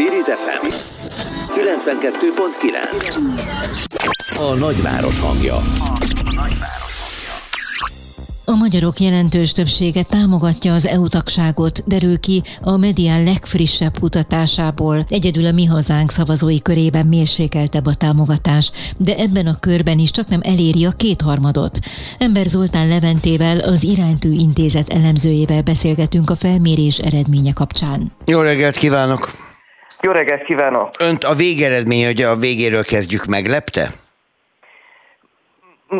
Spirit FM 92.9 A nagyváros hangja a magyarok jelentős többsége támogatja az EU tagságot, derül ki a Medián legfrissebb kutatásából. Egyedül a mi hazánk szavazói körében mérsékeltebb a támogatás, de ebben a körben is csak nem eléri a kétharmadot. Ember Zoltán Leventével, az Iránytű Intézet elemzőjével beszélgetünk a felmérés eredménye kapcsán. Jó reggelt kívánok! Jó reggelt kívánok! Önt a végeredmény, hogy a végéről kezdjük, meglepte?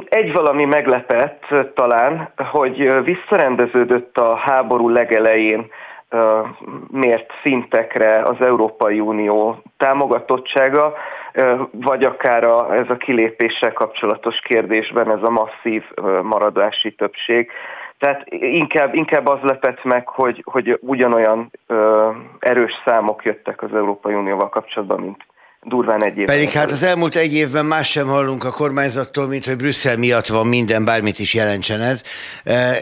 Egy valami meglepett talán, hogy visszarendeződött a háború legelején mért szintekre az Európai Unió támogatottsága, vagy akár a, ez a kilépéssel kapcsolatos kérdésben ez a masszív maradási többség. Tehát inkább, inkább az lepett meg, hogy, hogy ugyanolyan erős számok jöttek az Európai Unióval kapcsolatban, mint durván egy évben. Pedig hát az elmúlt egy évben más sem hallunk a kormányzattól, mint hogy Brüsszel miatt van minden, bármit is jelentsen ez.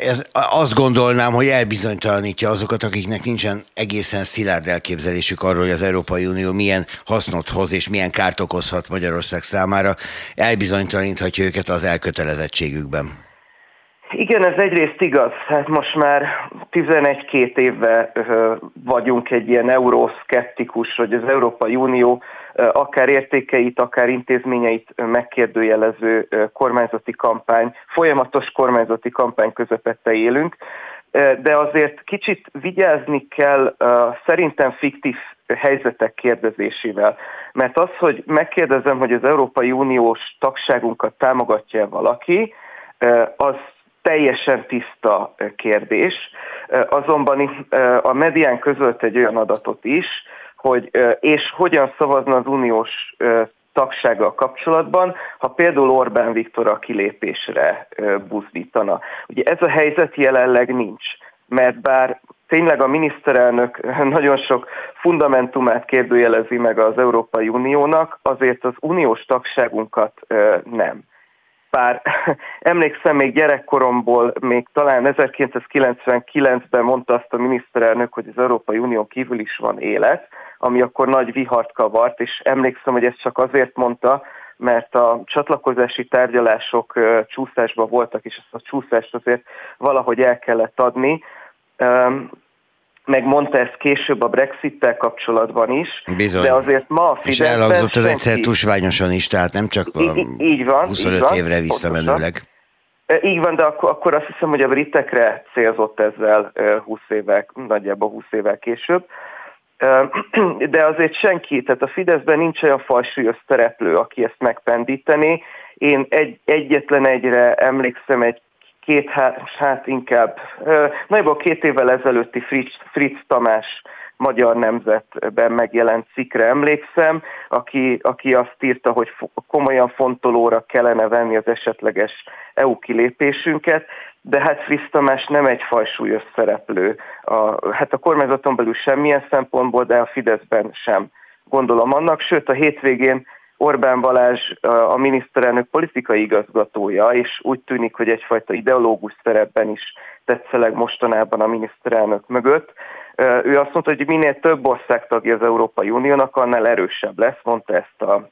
Ez azt gondolnám, hogy elbizonytalanítja azokat, akiknek nincsen egészen szilárd elképzelésük arról, hogy az Európai Unió milyen hasznot hoz és milyen kárt okozhat Magyarország számára. Elbizonytalaníthatja őket az elkötelezettségükben. Igen, ez egyrészt igaz. Hát most már 11-2 éve vagyunk egy ilyen euroszkeptikus, hogy az Európai Unió akár értékeit, akár intézményeit megkérdőjelező kormányzati kampány, folyamatos kormányzati kampány közepette élünk, de azért kicsit vigyázni kell szerintem fiktív helyzetek kérdezésével. Mert az, hogy megkérdezem, hogy az Európai Uniós tagságunkat támogatja valaki, az teljesen tiszta kérdés. Azonban a medián közölt egy olyan adatot is, hogy és hogyan szavazna az uniós tagsággal kapcsolatban, ha például Orbán Viktor a kilépésre buzdítana. Ugye ez a helyzet jelenleg nincs, mert bár tényleg a miniszterelnök nagyon sok fundamentumát kérdőjelezi meg az Európai Uniónak, azért az uniós tagságunkat nem bár emlékszem még gyerekkoromból, még talán 1999-ben mondta azt a miniszterelnök, hogy az Európai Unió kívül is van élet, ami akkor nagy vihart kavart, és emlékszem, hogy ezt csak azért mondta, mert a csatlakozási tárgyalások csúszásban voltak, és ezt a csúszást azért valahogy el kellett adni meg mondta ezt később a Brexit-tel kapcsolatban is, Bizony. de azért ma a Fideszben És elhangzott az egyszer tusványosan is, tehát nem csak a így, így van, 25 így van, évre visszamenőleg. Így van, de akkor, akkor azt hiszem, hogy a britekre célzott ezzel 20 évvel, nagyjából 20 évvel később. De azért senki, tehát a Fideszben nincs olyan falsúlyos szereplő, aki ezt megpendíteni. Én egy, egyetlen egyre emlékszem egy két, hát inkább, nagyjából két évvel ezelőtti Fritz, Fritz Tamás magyar nemzetben megjelent cikkre emlékszem, aki, aki azt írta, hogy komolyan fontolóra kellene venni az esetleges EU kilépésünket, de hát Fritz Tamás nem egy fajsúlyos szereplő. A, hát a kormányzaton belül semmilyen szempontból, de a Fideszben sem gondolom annak, sőt a hétvégén Orbán Balázs a miniszterelnök politikai igazgatója, és úgy tűnik, hogy egyfajta ideológus szerepben is tetszeleg mostanában a miniszterelnök mögött. Ő azt mondta, hogy minél több ország tagja az Európai Uniónak, annál erősebb lesz, mondta ezt a...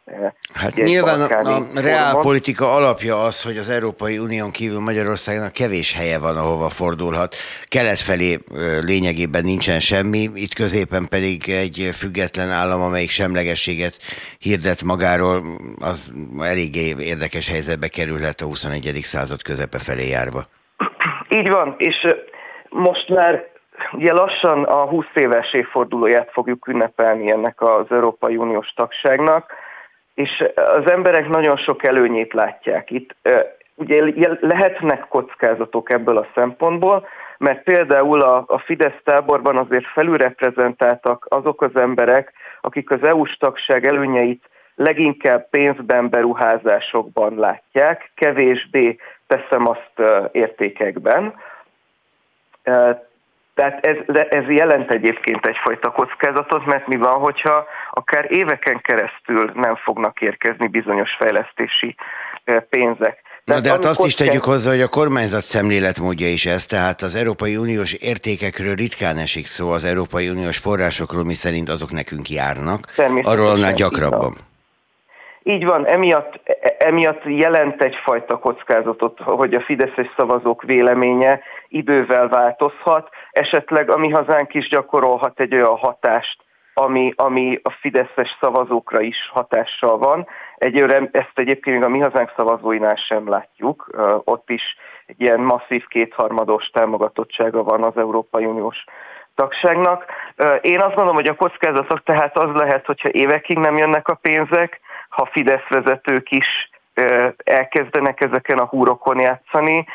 Hát nyilván a, a reálpolitika alapja az, hogy az Európai Unión kívül Magyarországnak kevés helye van, ahova fordulhat. Kelet felé lényegében nincsen semmi, itt középen pedig egy független állam, amelyik semlegességet hirdet magáról, az eléggé érdekes helyzetbe kerülhet a 21. század közepe felé járva. Így van, és most már Ugye lassan a 20 éves évfordulóját fogjuk ünnepelni ennek az Európai Uniós tagságnak, és az emberek nagyon sok előnyét látják. Itt ugye lehetnek kockázatok ebből a szempontból, mert például a, a Fidesz táborban azért felülreprezentáltak azok az emberek, akik az EU-s tagság előnyeit leginkább pénzben, beruházásokban látják, kevésbé teszem azt értékekben. Tehát ez, ez jelent egyébként egyfajta kockázatot, mert mi van, hogyha akár éveken keresztül nem fognak érkezni bizonyos fejlesztési pénzek. Na de hát azt is tegyük hozzá, hogy a kormányzat szemléletmódja is ez, tehát az Európai Uniós értékekről ritkán esik szó, az Európai Uniós forrásokról, mi szerint azok nekünk járnak, arról annál gyakrabban. Így van, emiatt, emiatt jelent egyfajta kockázatot, hogy a fideszes szavazók véleménye idővel változhat, esetleg a mi hazánk is gyakorolhat egy olyan hatást, ami, ami a fideszes szavazókra is hatással van. Egyőre ezt egyébként még a mi hazánk szavazóinál sem látjuk. Ott is egy ilyen masszív kétharmados támogatottsága van az Európai Uniós tagságnak. Én azt mondom, hogy a kockázatok tehát az lehet, hogyha évekig nem jönnek a pénzek, ha Fidesz vezetők is elkezdenek ezeken a húrokon játszani,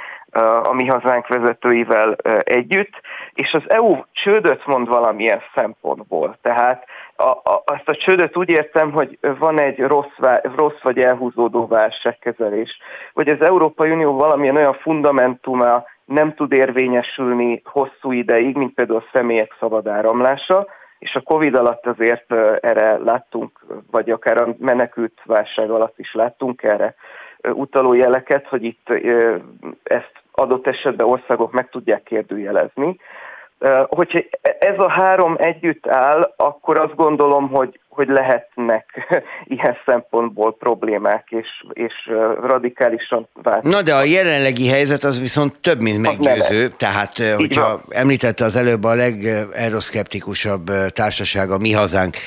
a mi hazánk vezetőivel együtt, és az EU csődöt mond valamilyen szempontból. Tehát a, a, azt a csődöt úgy értem, hogy van egy rossz, rossz vagy elhúzódó válságkezelés, vagy az Európai Unió valamilyen olyan fundamentuma nem tud érvényesülni hosszú ideig, mint például a személyek szabad áramlása, és a Covid alatt azért erre láttunk, vagy akár a menekült válság alatt is láttunk erre utaló jeleket, hogy itt ezt adott esetben országok meg tudják kérdőjelezni. Hogyha ez a három együtt áll, akkor azt gondolom, hogy hogy lehetnek ilyen szempontból problémák, és, és radikálisan változni. Na de a jelenlegi helyzet az viszont több, mint meggyőző, tehát Így hogyha van. említette az előbb a legeroszkeptikusabb társaság, a Mi Hazánk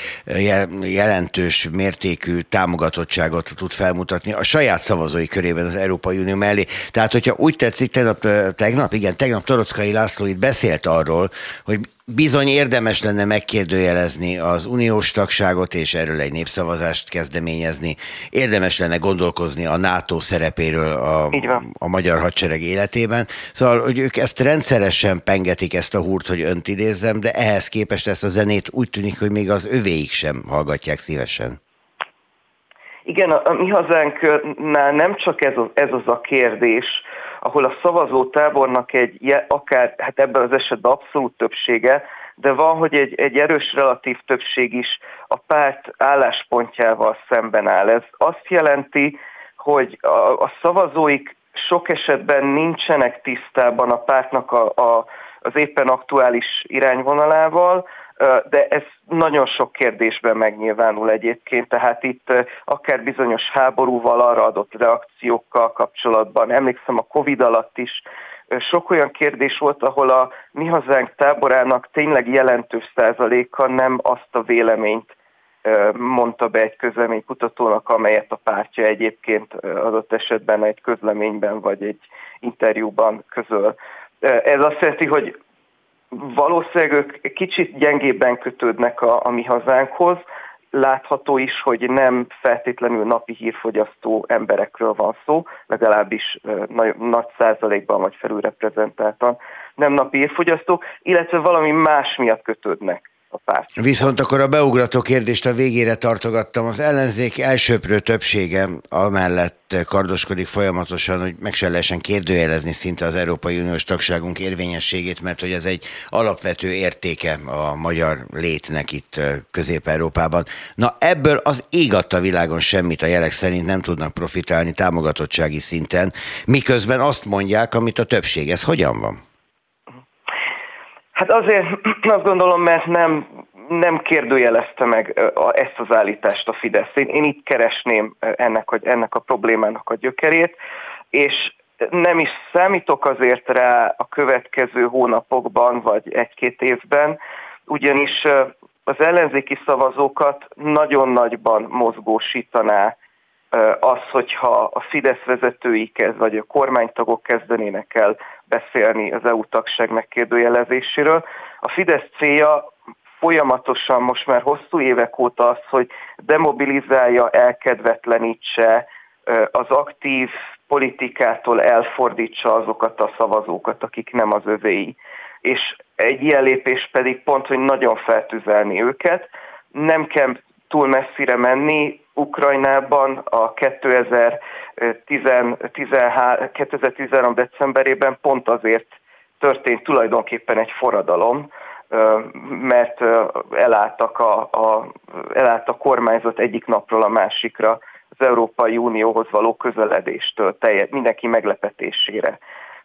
jelentős mértékű támogatottságot tud felmutatni a saját szavazói körében az Európai Unió mellé. Tehát, hogyha úgy tetszik, tegnap, tegnap igen, tegnap Torockai László itt beszélt arról, hogy Bizony érdemes lenne megkérdőjelezni az uniós tagságot, és erről egy népszavazást kezdeményezni. Érdemes lenne gondolkozni a NATO szerepéről a, a magyar hadsereg életében. Szóval, hogy ők ezt rendszeresen pengetik ezt a húrt, hogy önt idézzem, de ehhez képest ezt a zenét úgy tűnik, hogy még az övéik sem hallgatják szívesen. Igen, a, a mi hazánknál nem csak ez az, ez az a kérdés, ahol a szavazó tábornak egy, akár, hát ebben az esetben abszolút többsége, de van, hogy egy, egy erős relatív többség is a párt álláspontjával szemben áll. Ez azt jelenti, hogy a, a szavazóik sok esetben nincsenek tisztában a pártnak a, a, az éppen aktuális irányvonalával, de ez nagyon sok kérdésben megnyilvánul egyébként, tehát itt akár bizonyos háborúval arra adott reakciókkal kapcsolatban, emlékszem a Covid alatt is, sok olyan kérdés volt, ahol a mi hazánk táborának tényleg jelentős százaléka nem azt a véleményt mondta be egy közleménykutatónak, amelyet a pártja egyébként adott esetben egy közleményben vagy egy interjúban közöl. Ez azt jelenti, hogy valószínűleg ők kicsit gyengébben kötődnek a, a mi hazánkhoz, látható is, hogy nem feltétlenül napi hírfogyasztó emberekről van szó, legalábbis nagy, nagy százalékban vagy felülreprezentáltan nem napi hírfogyasztók, illetve valami más miatt kötődnek a párt. Viszont akkor a beugrató kérdést a végére tartogattam. Az ellenzék elsőprő többsége amellett kardoskodik folyamatosan, hogy meg se lehessen kérdőjelezni szinte az Európai Uniós tagságunk érvényességét, mert hogy ez egy alapvető értéke a magyar létnek itt Közép-Európában. Na ebből az ég világon semmit a jelek szerint nem tudnak profitálni támogatottsági szinten, miközben azt mondják, amit a többség. Ez hogyan van? Hát azért azt gondolom, mert nem, nem kérdőjelezte meg ezt az állítást a Fidesz. Én, én itt keresném ennek, hogy ennek a problémának a gyökerét, és nem is számítok azért rá a következő hónapokban, vagy egy-két évben, ugyanis az ellenzéki szavazókat nagyon nagyban mozgósítaná az, hogyha a Fidesz vezetői kezd, vagy a kormánytagok kezdenének el beszélni az EU tagság megkérdőjelezéséről. A Fidesz célja folyamatosan most már hosszú évek óta az, hogy demobilizálja, elkedvetlenítse, az aktív politikától elfordítsa azokat a szavazókat, akik nem az övéi. És egy ilyen lépés pedig pont, hogy nagyon feltüzelni őket. Nem kell túl messzire menni, Ukrajnában a 2013, decemberében pont azért történt tulajdonképpen egy forradalom, mert elálltak a, a, elállt a kormányzat egyik napról a másikra az Európai Unióhoz való közeledéstől, teljes, mindenki meglepetésére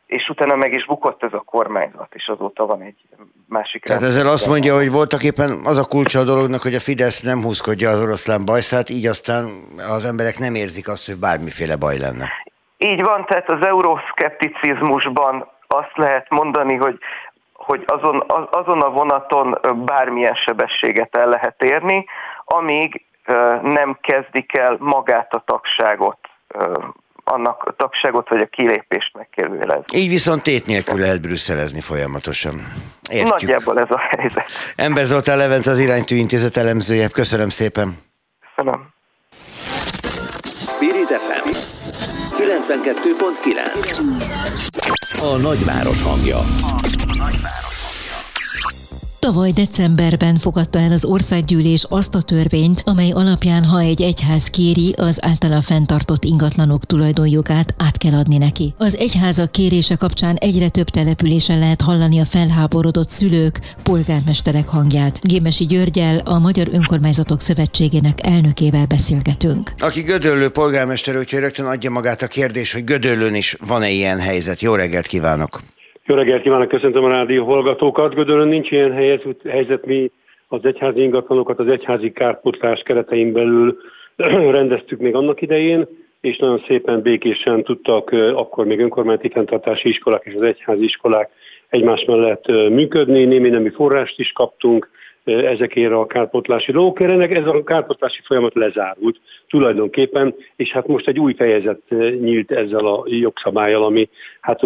és utána meg is bukott ez a kormányzat, és azóta van egy másik... Tehát ezzel azt mondja, hogy voltak éppen az a kulcsa a dolognak, hogy a Fidesz nem húzkodja az oroszlán bajszát, így aztán az emberek nem érzik azt, hogy bármiféle baj lenne. Így van, tehát az euroszkepticizmusban azt lehet mondani, hogy hogy azon, azon a vonaton bármilyen sebességet el lehet érni, amíg nem kezdik el magát a tagságot annak a tagságot vagy a kilépést megkérdőjelezni. Így viszont tét nélkül lehet brüsszelezni folyamatosan. Értjük. Nagyjából ez a helyzet. Ember Zoltán Levent az Iránytű Intézet elemzője. Köszönöm szépen. Köszönöm. Spirit FM 92.9 A nagyváros hangja. A nagyváros. Tavaly decemberben fogadta el az országgyűlés azt a törvényt, amely alapján, ha egy egyház kéri, az általa fenntartott ingatlanok tulajdonjogát át kell adni neki. Az egyházak kérése kapcsán egyre több településen lehet hallani a felháborodott szülők, polgármesterek hangját. Gémesi Györgyel, a Magyar Önkormányzatok Szövetségének elnökével beszélgetünk. Aki Gödöllő polgármester, úgyhogy rögtön adja magát a kérdés, hogy Gödöllőn is van-e ilyen helyzet. Jó reggelt kívánok! Jó reggelt kívánok, köszöntöm a rádió hallgatókat. Gödörön nincs ilyen helyzet, mi az egyházi ingatlanokat az egyházi kárpotlás keretein belül rendeztük még annak idején, és nagyon szépen békésen tudtak akkor még önkormányzati fenntartási iskolák és az egyházi iskolák egymás mellett működni, némi nemű forrást is kaptunk, ezekére a kárpotlási dolgokért. Ez a kárpotlási folyamat lezárult tulajdonképpen, és hát most egy új fejezet nyílt ezzel a jogszabályjal, ami hát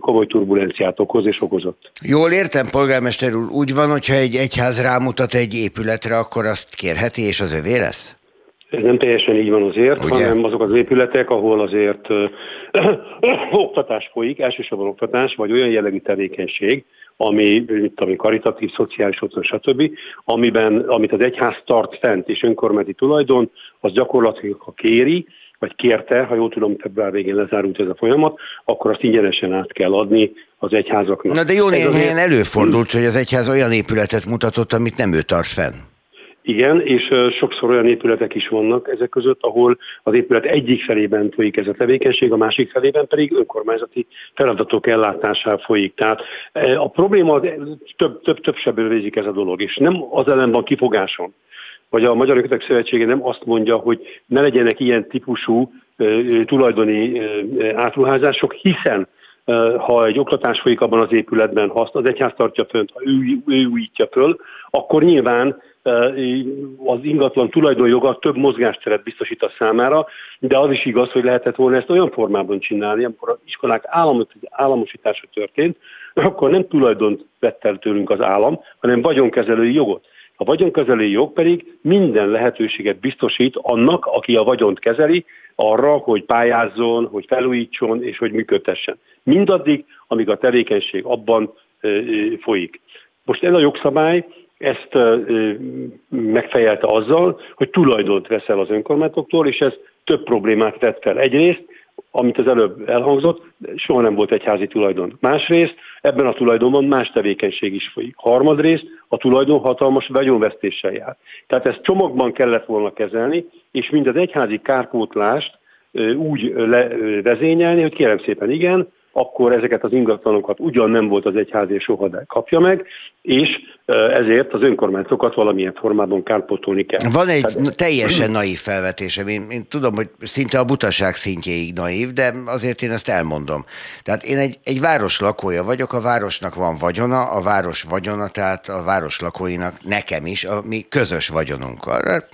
komoly turbulenciát okoz és okozott. Jól értem, polgármester úr, úgy van, hogyha egy egyház rámutat egy épületre, akkor azt kérheti, és az övé lesz? Ez nem teljesen így van azért, Ugye? hanem azok az épületek, ahol azért oktatás folyik, elsősorban oktatás, vagy olyan jellegű tevékenység, ami, mint ami karitatív, szociális otthon, stb., amiben, amit az egyház tart fent és önkormányzati tulajdon, az gyakorlatilag, ha kéri, vagy kérte, ha jól tudom, február végén lezárult ez a folyamat, akkor azt ingyenesen át kell adni az egyházaknak. Na de jó néhány helyen előfordult, hogy az egyház olyan épületet mutatott, amit nem ő tart fenn. Igen, és sokszor olyan épületek is vannak ezek között, ahol az épület egyik felében folyik ez a tevékenység, a másik felében pedig önkormányzati feladatok ellátásával folyik. Tehát a probléma több, több, több sebből ez a dolog, és nem az ellen van kifogáson, vagy a Magyar Ökötek Szövetsége nem azt mondja, hogy ne legyenek ilyen típusú tulajdoni átruházások, hiszen ha egy oktatás folyik abban az épületben, ha azt az egyház tartja fönt, ha ő, ő újítja föl, akkor nyilván az ingatlan tulajdonjoga több mozgásteret biztosít a számára, de az is igaz, hogy lehetett volna ezt olyan formában csinálni, amikor az iskolák államosítása történt, akkor nem tulajdont vett el tőlünk az állam, hanem vagyonkezelői jogot. A vagyonkezelői jog pedig minden lehetőséget biztosít annak, aki a vagyont kezeli, arra, hogy pályázzon, hogy felújítson és hogy működtessen. Mindaddig, amíg a tevékenység abban folyik. Most ez a jogszabály ezt megfejelte azzal, hogy tulajdont veszel az önkormányzatoktól, és ez több problémát tett fel. Egyrészt, amit az előbb elhangzott, soha nem volt egyházi tulajdon. Másrészt, ebben a tulajdonban más tevékenység is folyik. Harmadrészt, a tulajdon hatalmas vagyonvesztéssel jár. Tehát ezt csomagban kellett volna kezelni, és mind az egyházi kárpótlást úgy vezényelni, hogy kérem szépen igen, akkor ezeket az ingatlanokat ugyan nem volt az egyházi soha, de kapja meg, és ezért az önkormányzatokat valamilyen formában kárpótolni kell. Van egy Tehát, teljesen naív felvetésem, én, én tudom, hogy szinte a butaság szintjéig naív, de azért én ezt elmondom. Tehát én egy, egy város lakója vagyok, a városnak van vagyona, a város vagyona, tehát a város lakóinak nekem is, a mi közös vagyonunk.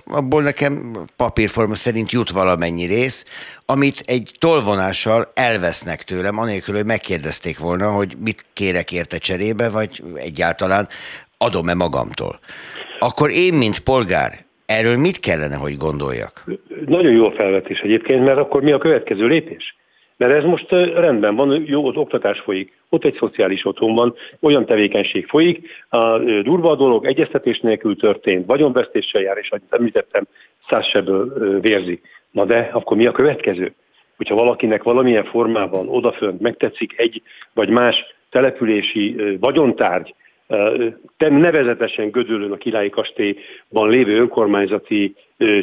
Abból nekem papírforma szerint jut valamennyi rész, amit egy tolvonással elvesznek tőlem, anélkül, hogy megkérdezték volna, hogy mit kérek érte cserébe, vagy egyáltalán adom-e magamtól. Akkor én, mint polgár, erről mit kellene, hogy gondoljak? Nagyon jó felvetés egyébként, mert akkor mi a következő lépés? Mert ez most rendben van, jó, az oktatás folyik, ott egy szociális otthon van, olyan tevékenység folyik, a durva a dolog egyeztetés nélkül történt, vagyonvesztéssel jár, és ahogy említettem, százsebből vérzik. Na de akkor mi a következő? Hogyha valakinek valamilyen formában odafönt megtetszik egy vagy más települési vagyontárgy, nevezetesen Gödöllön a Királyi Kastélyban lévő önkormányzati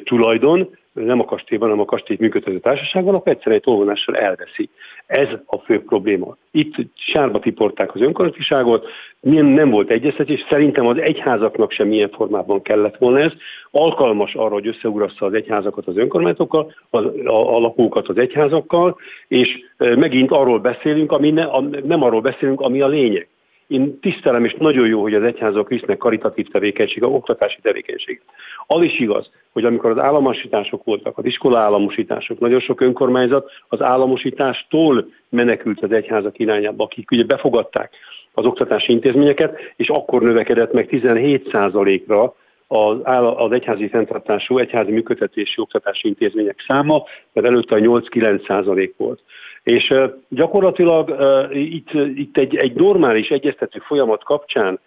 tulajdon, nem a kastélyban, hanem a kastélyt működtető társaságban, akkor egyszerűen egy tolvonással elveszi. Ez a fő probléma. Itt sárba tiporták az önkormányzatiságot, nem volt egyeztetés, szerintem az egyházaknak sem ilyen formában kellett volna ez. Alkalmas arra, hogy összeurassza az egyházakat az önkormányzatokkal, a, a, a lakókat az egyházakkal, és megint arról beszélünk, ami ne, a, nem arról beszélünk, ami a lényeg. Én tisztelem, és nagyon jó, hogy az egyházak visznek karitatív tevékenység, oktatási tevékenység. Az is igaz, hogy amikor az államosítások voltak, az iskola államosítások, nagyon sok önkormányzat az államosítástól menekült az egyházak irányába, akik ugye befogadták az oktatási intézményeket, és akkor növekedett meg 17%-ra az, az egyházi fenntartású, egyházi működtetési oktatási intézmények száma, mert előtte a 8-9 százalék volt. És gyakorlatilag itt, itt egy, egy normális egyeztető folyamat kapcsán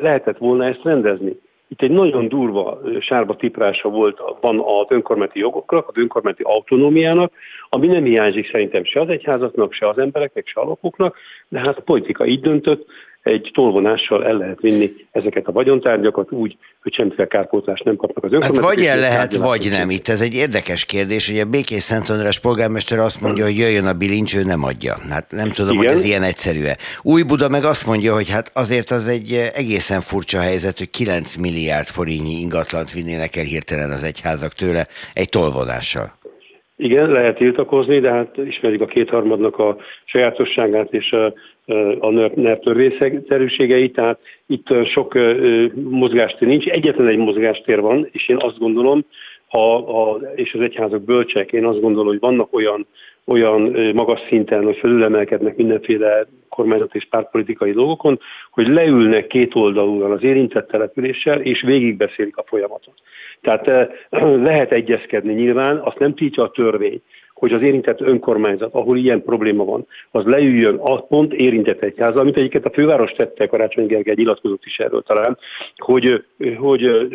lehetett volna ezt rendezni. Itt egy nagyon durva sárba tiprása volt, van az önkormányzati jogoknak, az önkormányzati autonómiának, ami nem hiányzik szerintem se az egyházaknak, se az embereknek, se a lakóknak, de hát a politika így döntött, egy tolvonással el lehet vinni ezeket a vagyontárgyakat úgy, hogy semmiféle kárpótlást nem kapnak az önkormányzatok. Hát vagy el lehet, vagy nem. Itt ez egy érdekes kérdés. Ugye Békés Szent András polgármester azt mondja, hogy jöjjön a bilincs, ő nem adja. Hát nem tudom, Igen. hogy ez ilyen egyszerű-e. Új Buda meg azt mondja, hogy hát azért az egy egészen furcsa helyzet, hogy 9 milliárd forintnyi ingatlant vinnének el hirtelen az egyházak tőle egy tolvonással. Igen, lehet tiltakozni, de hát ismerjük a kétharmadnak a sajátosságát és a, NERV törvényszerűségeit, tehát itt sok mozgástér nincs. Egyetlen egy mozgástér van, és én azt gondolom, ha a, és az egyházak bölcsek, én azt gondolom, hogy vannak olyan, olyan magas szinten, hogy felülemelkednek mindenféle kormányzat és pártpolitikai dolgokon, hogy leülnek két oldalúan az érintett településsel, és végigbeszélik a folyamatot. Tehát lehet egyezkedni nyilván, azt nem tiltja a törvény, hogy az érintett önkormányzat, ahol ilyen probléma van, az leüljön a pont érintett egyházzal, mint egyiket a főváros tette, Karácsony Gergely nyilatkozott is erről talán, hogy, hogy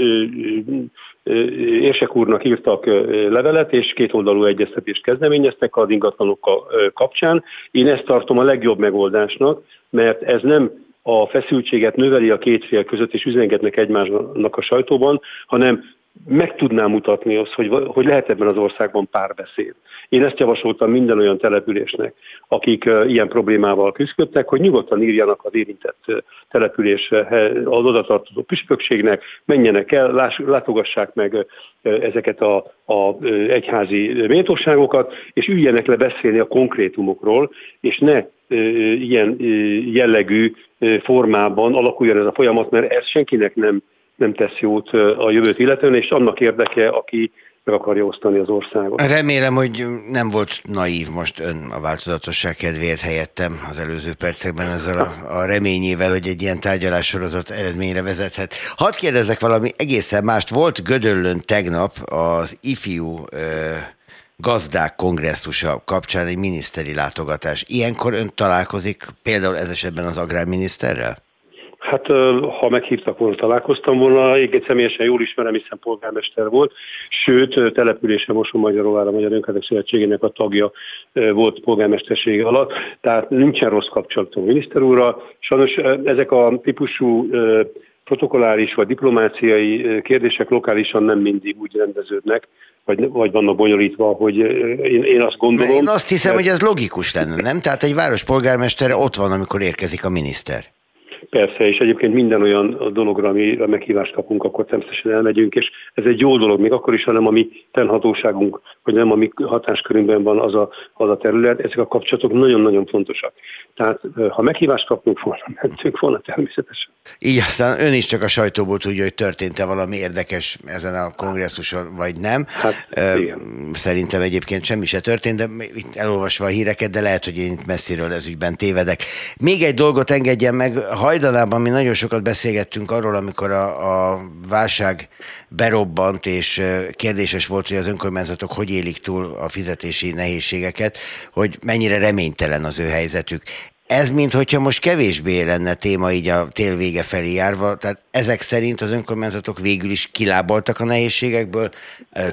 Érsek úrnak írtak levelet, és kétoldalú egyeztetést kezdeményeztek az ingatlanokkal kapcsán. Én ezt tartom a legjobb megoldásnak, mert ez nem a feszültséget növeli a két fél között, és üzengetnek egymásnak a sajtóban, hanem meg tudná mutatni azt, hogy, hogy lehet ebben az országban párbeszéd. Én ezt javasoltam minden olyan településnek, akik ilyen problémával küzdöttek, hogy nyugodtan írjanak az érintett település az odatartozó püspökségnek, menjenek el, láss, látogassák meg ezeket a, a egyházi méltóságokat, és üljenek le beszélni a konkrétumokról, és ne ilyen jellegű formában alakuljon ez a folyamat, mert ez senkinek nem nem tesz jót a jövőt illetően, és annak érdeke, aki meg akarja osztani az országot. Remélem, hogy nem volt naív most ön a változatosság kedvéért helyettem az előző percekben ezzel a, a reményével, hogy egy ilyen tárgyalássorozat eredményre vezethet. Hadd kérdezek valami egészen mást. Volt Gödöllön tegnap az ifjú ö, gazdák kongresszusa kapcsán egy miniszteri látogatás. Ilyenkor ön találkozik például ez esetben az agrárminiszterrel? Hát ha meghívtak volna, találkoztam volna, egy személyesen jól ismerem, hiszen polgármester volt, sőt, települése Moson Magyaróvára, Magyar Önkormányzatok Szövetségének a tagja volt polgármestersége alatt, tehát nincsen rossz kapcsolatom a miniszter úrral. Sajnos ezek a típusú protokoláris vagy diplomáciai kérdések lokálisan nem mindig úgy rendeződnek, vagy, vagy vannak bonyolítva, hogy én, én azt gondolom... Én azt hiszem, mert... hogy ez logikus lenne, nem? Tehát egy város polgármestere ott van, amikor érkezik a miniszter. Persze, és egyébként minden olyan dologra, amire meghívást kapunk, akkor természetesen elmegyünk, és ez egy jó dolog, még akkor is, ha nem a mi tenhatóságunk, vagy nem a mi hatáskörünkben van az a, az a terület, ezek a kapcsolatok nagyon-nagyon fontosak. Tehát ha meghívást kapunk volna, mentünk volna természetesen. Így aztán ön is csak a sajtóból tudja, hogy történt-e valami érdekes ezen a kongresszuson, vagy nem. Hát, igen. Szerintem egyébként semmi se történt, de itt elolvasva a híreket, de lehet, hogy én itt messziről ez ügyben tévedek. Még egy dolgot engedjen meg, hajd hajdanában mi nagyon sokat beszélgettünk arról, amikor a, a válság berobbant, és kérdéses volt, hogy az önkormányzatok hogy élik túl a fizetési nehézségeket, hogy mennyire reménytelen az ő helyzetük. Ez, mintha most kevésbé lenne téma így a tél vége felé járva, tehát ezek szerint az önkormányzatok végül is kilábaltak a nehézségekből,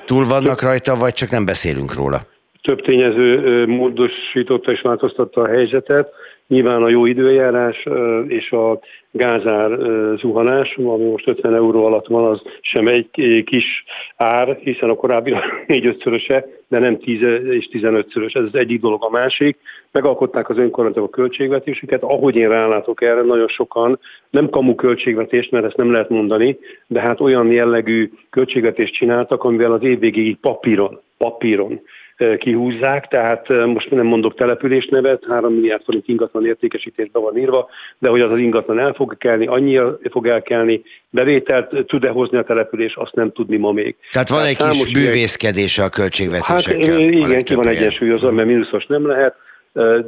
túl vannak rajta, vagy csak nem beszélünk róla? több tényező módosította és változtatta a helyzetet. Nyilván a jó időjárás és a gázár zuhanás, ami most 50 euró alatt van, az sem egy kis ár, hiszen a korábbi 4-5-szöröse, de nem 10 és 15-szörös. Ez az egyik dolog. A másik, megalkották az önkormányzatok a költségvetésüket, ahogy én rálátok erre, nagyon sokan, nem kamu költségvetést, mert ezt nem lehet mondani, de hát olyan jellegű költségvetést csináltak, amivel az év végéig papíron, papíron kihúzzák, tehát most nem mondok település nevet, 3 milliárd forint ingatlan értékesítésbe van írva, de hogy az az ingatlan el fog kelni, annyira fog elkelni, bevételt tud-e hozni a település, azt nem tudni ma még. Tehát van egy kis bűvészkedés a költségvetésekkel. Hát igen, ki van egyensúlyozva, mert mínuszos nem lehet,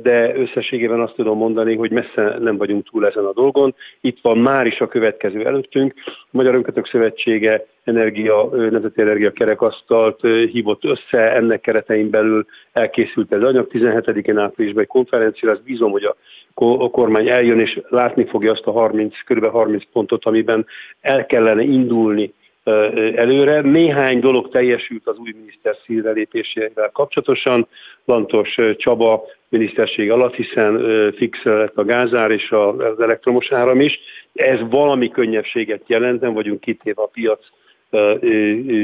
de összességében azt tudom mondani, hogy messze nem vagyunk túl ezen a dolgon. Itt van már is a következő előttünk. A Magyar Önkötök Szövetsége energia, Nemzeti Energia Kerekasztalt hívott össze, ennek keretein belül elkészült egy anyag 17-én áprilisban egy konferencia, azt bízom, hogy a a kormány eljön és látni fogja azt a 30, kb. 30 pontot, amiben el kellene indulni előre. Néhány dolog teljesült az új miniszter színrelépésével kapcsolatosan. Lantos Csaba miniszterség alatt, hiszen fix lett a gázár és az elektromos áram is. Ez valami könnyebbséget jelent, nem vagyunk kitéve a piac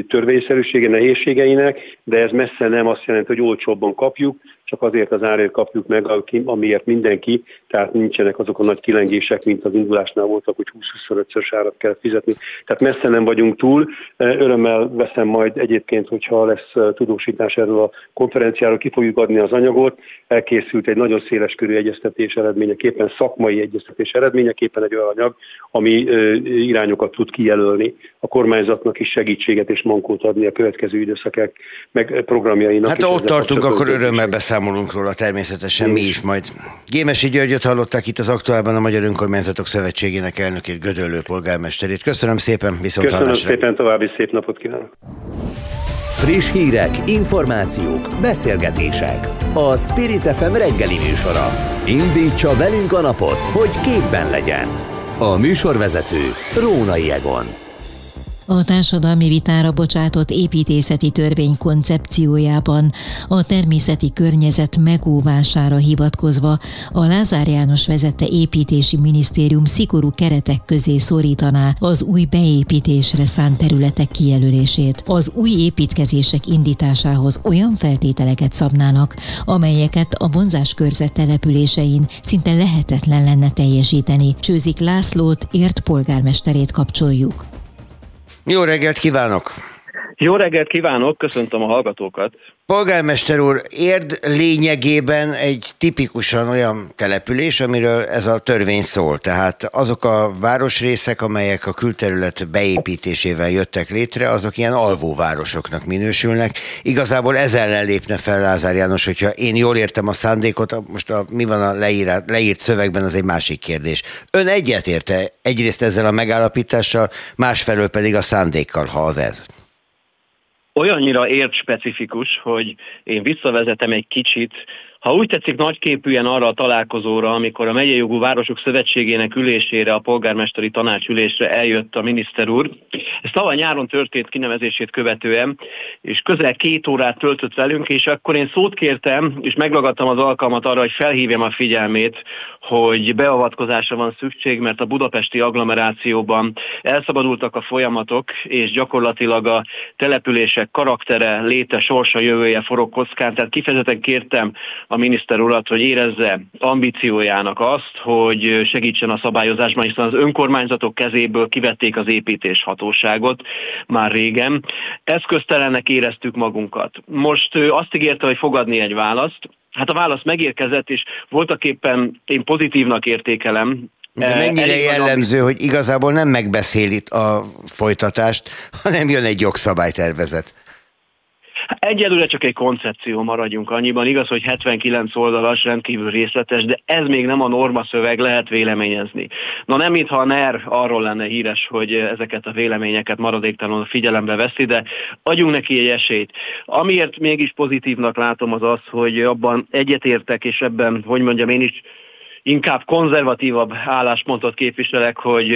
törvényszerűsége nehézségeinek, de ez messze nem azt jelenti, hogy olcsóbban kapjuk, csak azért az árért kapjuk meg, amiért mindenki, tehát nincsenek azok a nagy kilengések, mint az indulásnál voltak, hogy 20-25-szös árat kell fizetni. Tehát messze nem vagyunk túl. Örömmel veszem majd egyébként, hogyha lesz tudósítás erről a konferenciáról, ki fogjuk adni az anyagot. Elkészült egy nagyon széles körű egyeztetés eredményeképpen, szakmai egyeztetés eredményeképpen egy olyan anyag, ami irányokat tud kijelölni a kormányzatnak is segítséget és mankót adni a következő időszakek meg programjainak. Hát ott tartunk, akkor örömmel beszél beszámolunk róla természetesen mi is majd. Gémesi Györgyöt hallották itt az aktuálban a Magyar Önkormányzatok Szövetségének elnökét, Gödöllő polgármesterét. Köszönöm szépen, viszont Köszönöm hallásra. szépen, további szép napot kívánok. Friss hírek, információk, beszélgetések. A Spirit FM reggeli műsora. Indítsa velünk a napot, hogy képben legyen. A műsorvezető Rónai Egon. A társadalmi vitára bocsátott építészeti törvény koncepciójában a természeti környezet megóvására hivatkozva a Lázár János vezette építési minisztérium szigorú keretek közé szorítaná az új beépítésre szánt területek kijelölését. Az új építkezések indításához olyan feltételeket szabnának, amelyeket a vonzáskörzet településein szinte lehetetlen lenne teljesíteni. Csőzik Lászlót, ért polgármesterét kapcsoljuk. Jó reggelt kívánok! Jó reggelt kívánok, köszöntöm a hallgatókat! Polgármester úr, érd lényegében egy tipikusan olyan település, amiről ez a törvény szól. Tehát azok a városrészek, amelyek a külterület beépítésével jöttek létre, azok ilyen alvóvárosoknak minősülnek. Igazából ez ellen lépne fel Lázár János, hogyha én jól értem a szándékot, most a, mi van a leírt, leírt szövegben, az egy másik kérdés. Ön egyetérte egyrészt ezzel a megállapítással, másfelől pedig a szándékkal, ha az ez olyannyira ért specifikus, hogy én visszavezetem egy kicsit ha úgy tetszik, nagyképűen arra a találkozóra, amikor a Megyei Jogú Városok Szövetségének ülésére, a polgármesteri tanácsülésre eljött a miniszter úr. Ez tavaly nyáron történt kinevezését követően, és közel két órát töltött velünk, és akkor én szót kértem, és megragadtam az alkalmat arra, hogy felhívjam a figyelmét, hogy beavatkozásra van szükség, mert a budapesti agglomerációban elszabadultak a folyamatok, és gyakorlatilag a települések karaktere, léte, sorsa, jövője forog kockán. Tehát kifejezetten kértem a miniszter urat, hogy érezze ambíciójának azt, hogy segítsen a szabályozásban, hiszen az önkormányzatok kezéből kivették az építés hatóságot már régen. Eszköztelennek éreztük magunkat. Most azt ígérte, hogy fogadni egy választ, Hát a válasz megérkezett, és voltak éppen én pozitívnak értékelem, de mennyire jellemző, hogy igazából nem megbeszél itt a folytatást, hanem jön egy jogszabálytervezet. Egyelőre csak egy koncepció maradjunk annyiban. Igaz, hogy 79 oldalas, rendkívül részletes, de ez még nem a norma szöveg, lehet véleményezni. Na nem, mintha a NER arról lenne híres, hogy ezeket a véleményeket maradéktalanul figyelembe veszi, de adjunk neki egy esélyt. Amiért mégis pozitívnak látom az az, hogy abban egyetértek, és ebben, hogy mondjam, én is inkább konzervatívabb álláspontot képviselek, hogy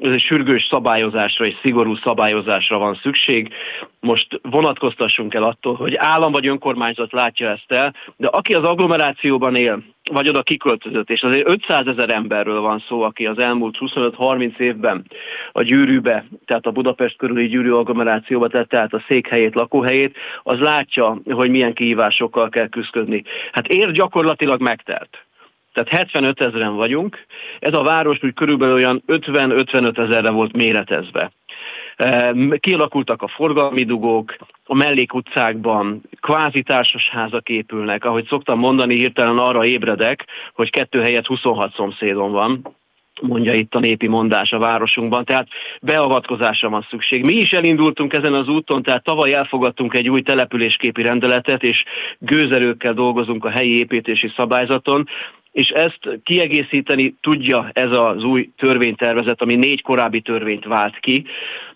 egy sürgős szabályozásra és szigorú szabályozásra van szükség. Most vonatkoztassunk el attól, hogy állam vagy önkormányzat látja ezt el, de aki az agglomerációban él, vagy oda kiköltözött, és azért 500 ezer emberről van szó, aki az elmúlt 25-30 évben a gyűrűbe, tehát a Budapest körüli gyűrű agglomerációba tette át a székhelyét, lakóhelyét, az látja, hogy milyen kihívásokkal kell küzdeni. Hát ér gyakorlatilag megtelt. Tehát 75 ezeren vagyunk, ez a város úgy körülbelül olyan 50-55 ezerre volt méretezve. Kialakultak a forgalmi dugók, a mellékutcákban kvázi társasházak épülnek, ahogy szoktam mondani, hirtelen arra ébredek, hogy kettő helyett 26 szomszédon van, mondja itt a népi mondás a városunkban, tehát beavatkozásra van szükség. Mi is elindultunk ezen az úton, tehát tavaly elfogadtunk egy új településképi rendeletet, és gőzerőkkel dolgozunk a helyi építési szabályzaton, és ezt kiegészíteni tudja ez az új törvénytervezet, ami négy korábbi törvényt vált ki,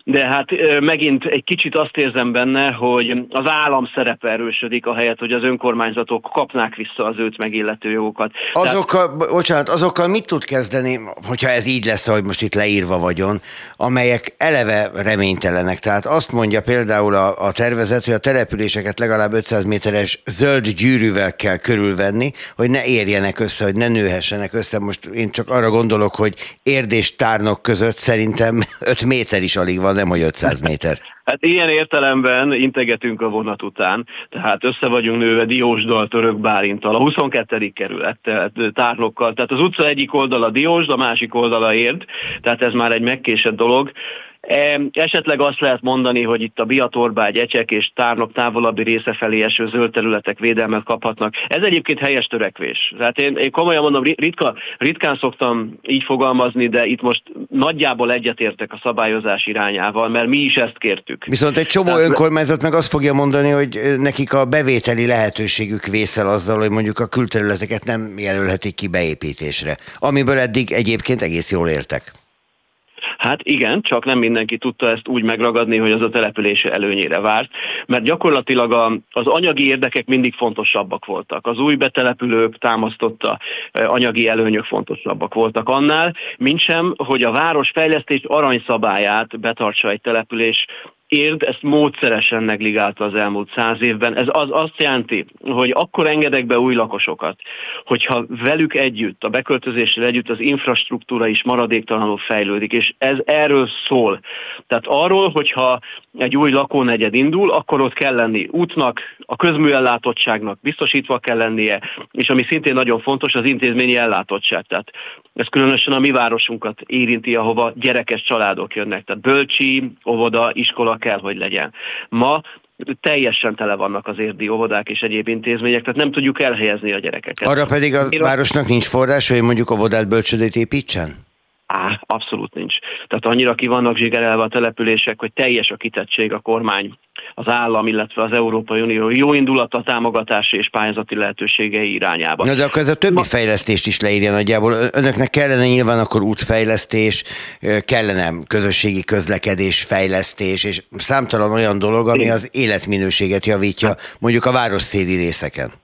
de hát megint egy kicsit azt érzem benne, hogy az állam szerepe erősödik, a helyet, hogy az önkormányzatok kapnák vissza az őt megillető jogokat. Azokkal, Tehát... bocsánat, azokkal mit tud kezdeni, hogyha ez így lesz, ahogy most itt leírva vagyon, amelyek eleve reménytelenek. Tehát azt mondja például a, a tervezet, hogy a településeket legalább 500 méteres zöld gyűrűvel kell körülvenni, hogy ne érjenek össze, hogy ne nőhessenek össze. Most én csak arra gondolok, hogy érdés tárnok között szerintem 5 méter is alig van, nem hogy 500 méter. Hát ilyen értelemben integetünk a vonat után, tehát össze vagyunk nőve Diósdal, Török Bálintal, a 22. kerülettel, tárnokkal, tehát az utca egyik oldala Diósd, a másik oldala Érd, tehát ez már egy megkésett dolog. Esetleg azt lehet mondani, hogy itt a Biatorbágy, Ecsek és Tárnok távolabbi része felé eső zöld területek védelmet kaphatnak. Ez egyébként helyes törekvés. Tehát én, én komolyan mondom, ritka, ritkán szoktam így fogalmazni, de itt most nagyjából egyetértek a szabályozás irányával, mert mi is ezt kértük. Viszont egy csomó Tehát... önkormányzat meg azt fogja mondani, hogy nekik a bevételi lehetőségük vészel azzal, hogy mondjuk a külterületeket nem jelölhetik ki beépítésre, amiből eddig egyébként egész jól értek. Hát igen, csak nem mindenki tudta ezt úgy megragadni, hogy az a települése előnyére várt, mert gyakorlatilag az anyagi érdekek mindig fontosabbak voltak. Az új betelepülők támasztotta anyagi előnyök fontosabbak voltak annál, mint sem, hogy a városfejlesztés aranyszabályát betartsa egy település érd ezt módszeresen negligálta az elmúlt száz évben. Ez az azt jelenti, hogy akkor engedek be új lakosokat, hogyha velük együtt, a beköltözéssel együtt az infrastruktúra is maradéktalanul fejlődik, és ez erről szól. Tehát arról, hogyha egy új lakónegyed indul, akkor ott kell lenni útnak, a közműellátottságnak biztosítva kell lennie, és ami szintén nagyon fontos, az intézményi ellátottság. Tehát ez különösen a mi városunkat érinti, ahova gyerekes családok jönnek. Tehát bölcsi, óvoda, iskola kell, hogy legyen. Ma teljesen tele vannak az érdi óvodák és egyéb intézmények, tehát nem tudjuk elhelyezni a gyerekeket. Arra pedig a városnak nincs forrás, hogy mondjuk óvodát bölcsödét építsen? Á, abszolút nincs. Tehát annyira ki vannak zsigerelve a települések, hogy teljes a kitettség a kormány, az állam, illetve az Európai Unió jó indulata, támogatási és pályázati lehetőségei irányába. Na de akkor ez a többi Ma... fejlesztést is leírja nagyjából. Önöknek kellene nyilván akkor útfejlesztés, kellene közösségi közlekedés fejlesztés, és számtalan olyan dolog, ami az életminőséget javítja, mondjuk a város széli részeken.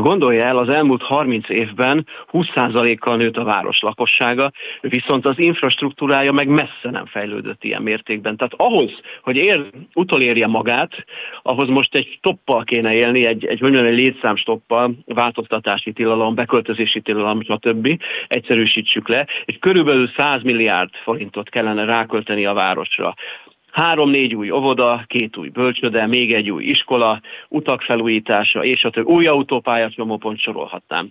Gondolja el, az elmúlt 30 évben 20%-kal nőtt a város lakossága, viszont az infrastruktúrája meg messze nem fejlődött ilyen mértékben. Tehát ahhoz, hogy ér, utolérje magát, ahhoz most egy stoppal kéne élni, egy, egy, mondjam, egy létszámstoppal, változtatási tilalom, beköltözési tilalom, stb. Egyszerűsítsük le, és körülbelül 100 milliárd forintot kellene rákölteni a városra három-négy új óvoda, két új bölcsöde, még egy új iskola, utak felújítása, és a több új autópályás nyomópont sorolhatnám.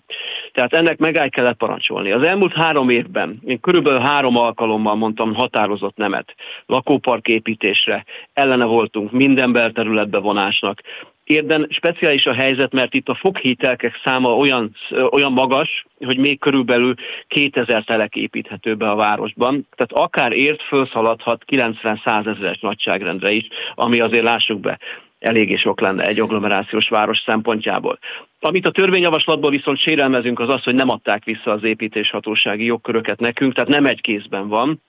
Tehát ennek megáll kellett parancsolni. Az elmúlt három évben én körülbelül három alkalommal mondtam határozott nemet lakópark építésre, ellene voltunk minden belterületbe vonásnak, Érden speciális a helyzet, mert itt a foghitelkek száma olyan, olyan magas, hogy még körülbelül 2000 telek építhető be a városban. Tehát akár ért felszaladhat 90-100 ezeres nagyságrendre is, ami azért lássuk be, eléggé sok lenne egy agglomerációs város szempontjából. Amit a törvényjavaslatban viszont sérelmezünk az az, hogy nem adták vissza az építéshatósági jogköröket nekünk, tehát nem egy kézben van,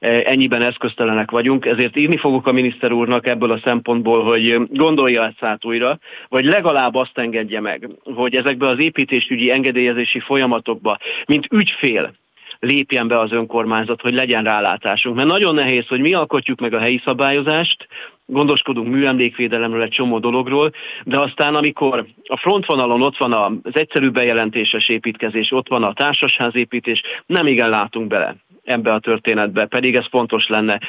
ennyiben eszköztelenek vagyunk, ezért írni fogok a miniszter úrnak ebből a szempontból, hogy gondolja ezt át újra, vagy legalább azt engedje meg, hogy ezekbe az építésügyi engedélyezési folyamatokba, mint ügyfél, lépjen be az önkormányzat, hogy legyen rálátásunk. Mert nagyon nehéz, hogy mi alkotjuk meg a helyi szabályozást, gondoskodunk műemlékvédelemről, egy csomó dologról, de aztán amikor a frontvonalon ott van az egyszerű bejelentéses építkezés, ott van a társasházépítés, nem igen látunk bele ebbe a történetbe, pedig ez fontos lenne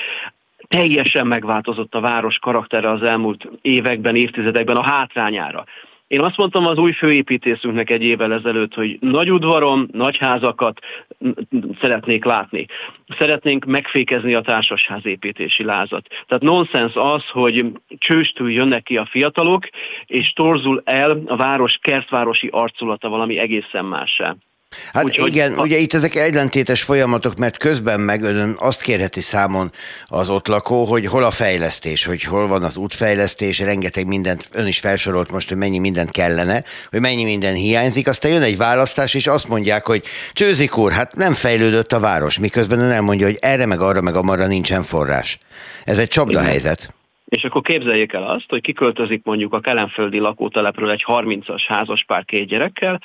teljesen megváltozott a város karaktere az elmúlt években, évtizedekben a hátrányára. Én azt mondtam az új főépítészünknek egy évvel ezelőtt, hogy nagy udvaron, nagy házakat szeretnék látni. Szeretnénk megfékezni a társasházépítési lázat. Tehát nonsens az, hogy csőstül jönnek ki a fiatalok, és torzul el a város kertvárosi arculata valami egészen mássá. Hát Úgy, igen, hogy... ugye itt ezek ellentétes folyamatok, mert közben meg ön azt kérheti számon az ott lakó, hogy hol a fejlesztés, hogy hol van az útfejlesztés, rengeteg mindent, ön is felsorolt most, hogy mennyi mindent kellene, hogy mennyi minden hiányzik, aztán jön egy választás, és azt mondják, hogy Csőzik úr, hát nem fejlődött a város, miközben ön elmondja, hogy erre meg arra meg amarra nincsen forrás. Ez egy csapdahelyzet. helyzet. És akkor képzeljék el azt, hogy kiköltözik mondjuk a kelenföldi lakótelepről egy 30-as házaspár két gyerekkel